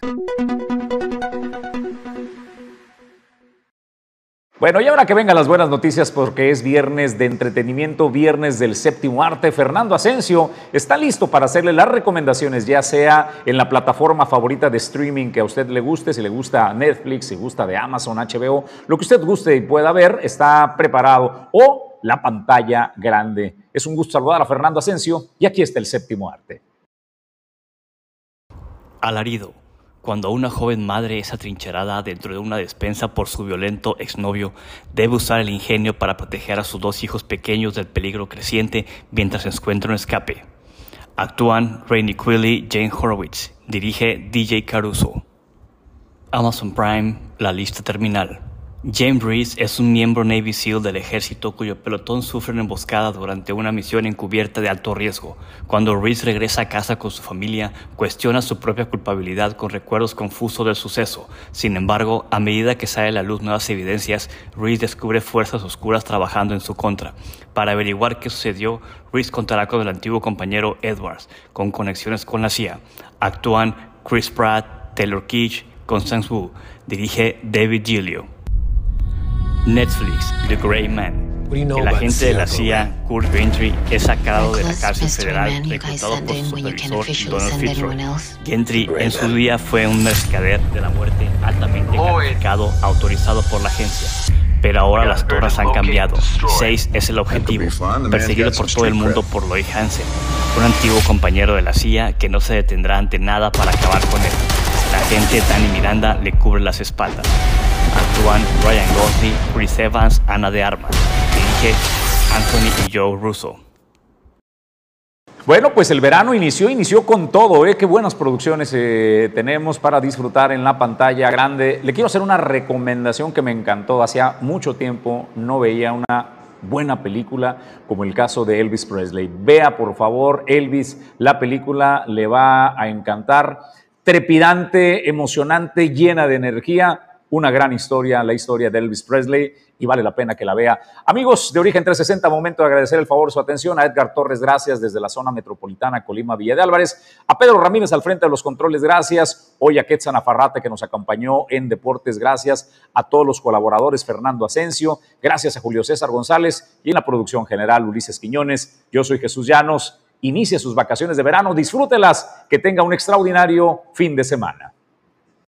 Bueno, y ahora que vengan las buenas noticias porque es viernes de entretenimiento, viernes del séptimo arte, Fernando Asensio está listo para hacerle las recomendaciones, ya sea en la plataforma favorita de streaming que a usted le guste, si le gusta Netflix, si gusta de Amazon, HBO, lo que usted guste y pueda ver, está preparado, o la pantalla grande. Es un gusto saludar a Fernando Asensio y aquí está el séptimo arte. Alarido. Cuando una joven madre es atrincherada dentro de una despensa por su violento exnovio, debe usar el ingenio para proteger a sus dos hijos pequeños del peligro creciente mientras encuentra un escape. Actúan Rainy Quilly, Jane Horowitz. Dirige DJ Caruso. Amazon Prime, La lista terminal. James Reese es un miembro Navy SEAL del ejército cuyo pelotón sufre una emboscada durante una misión encubierta de alto riesgo. Cuando Reese regresa a casa con su familia, cuestiona su propia culpabilidad con recuerdos confusos del suceso. Sin embargo, a medida que sale a la luz nuevas evidencias, Reese descubre fuerzas oscuras trabajando en su contra. Para averiguar qué sucedió, Reese contará con el antiguo compañero Edwards, con conexiones con la CIA. Actúan Chris Pratt, Taylor Kitsch, Constance Wu. Dirige David Gilio. Netflix, The Gray Man. El agente de la CIA, Kurt Gentry, es sacado de la cárcel federal reclutado por su supervisor Donald Fitzroy. Gentry en su día fue un mercader de la muerte altamente calificado, autorizado por la agencia. Pero ahora las torres han cambiado. Seis es el objetivo, perseguido por todo el mundo por Lloyd Hansen, un antiguo compañero de la CIA que no se detendrá ante nada para acabar con él. La agente Danny Miranda le cubre las espaldas. Ryan Gosling, Chris Evans, Ana de Armas. Anthony y Joe Russo. Bueno, pues el verano inició, inició con todo, ¿eh? Qué buenas producciones eh, tenemos para disfrutar en la pantalla grande. Le quiero hacer una recomendación que me encantó. Hacía mucho tiempo no veía una buena película como el caso de Elvis Presley. Vea, por favor, Elvis, la película le va a encantar. Trepidante, emocionante, llena de energía una gran historia, la historia de Elvis Presley, y vale la pena que la vea. Amigos de Origen 360, momento de agradecer el favor, su atención. A Edgar Torres, gracias desde la zona metropolitana, Colima, Villa de Álvarez. A Pedro Ramírez al frente de los controles, gracias. Hoy a Quetzan Afarrate, que nos acompañó en Deportes, gracias. A todos los colaboradores, Fernando Asensio, gracias a Julio César González y en la producción general, Ulises Quiñones. Yo soy Jesús Llanos. Inicie sus vacaciones de verano, disfrútelas, que tenga un extraordinario fin de semana.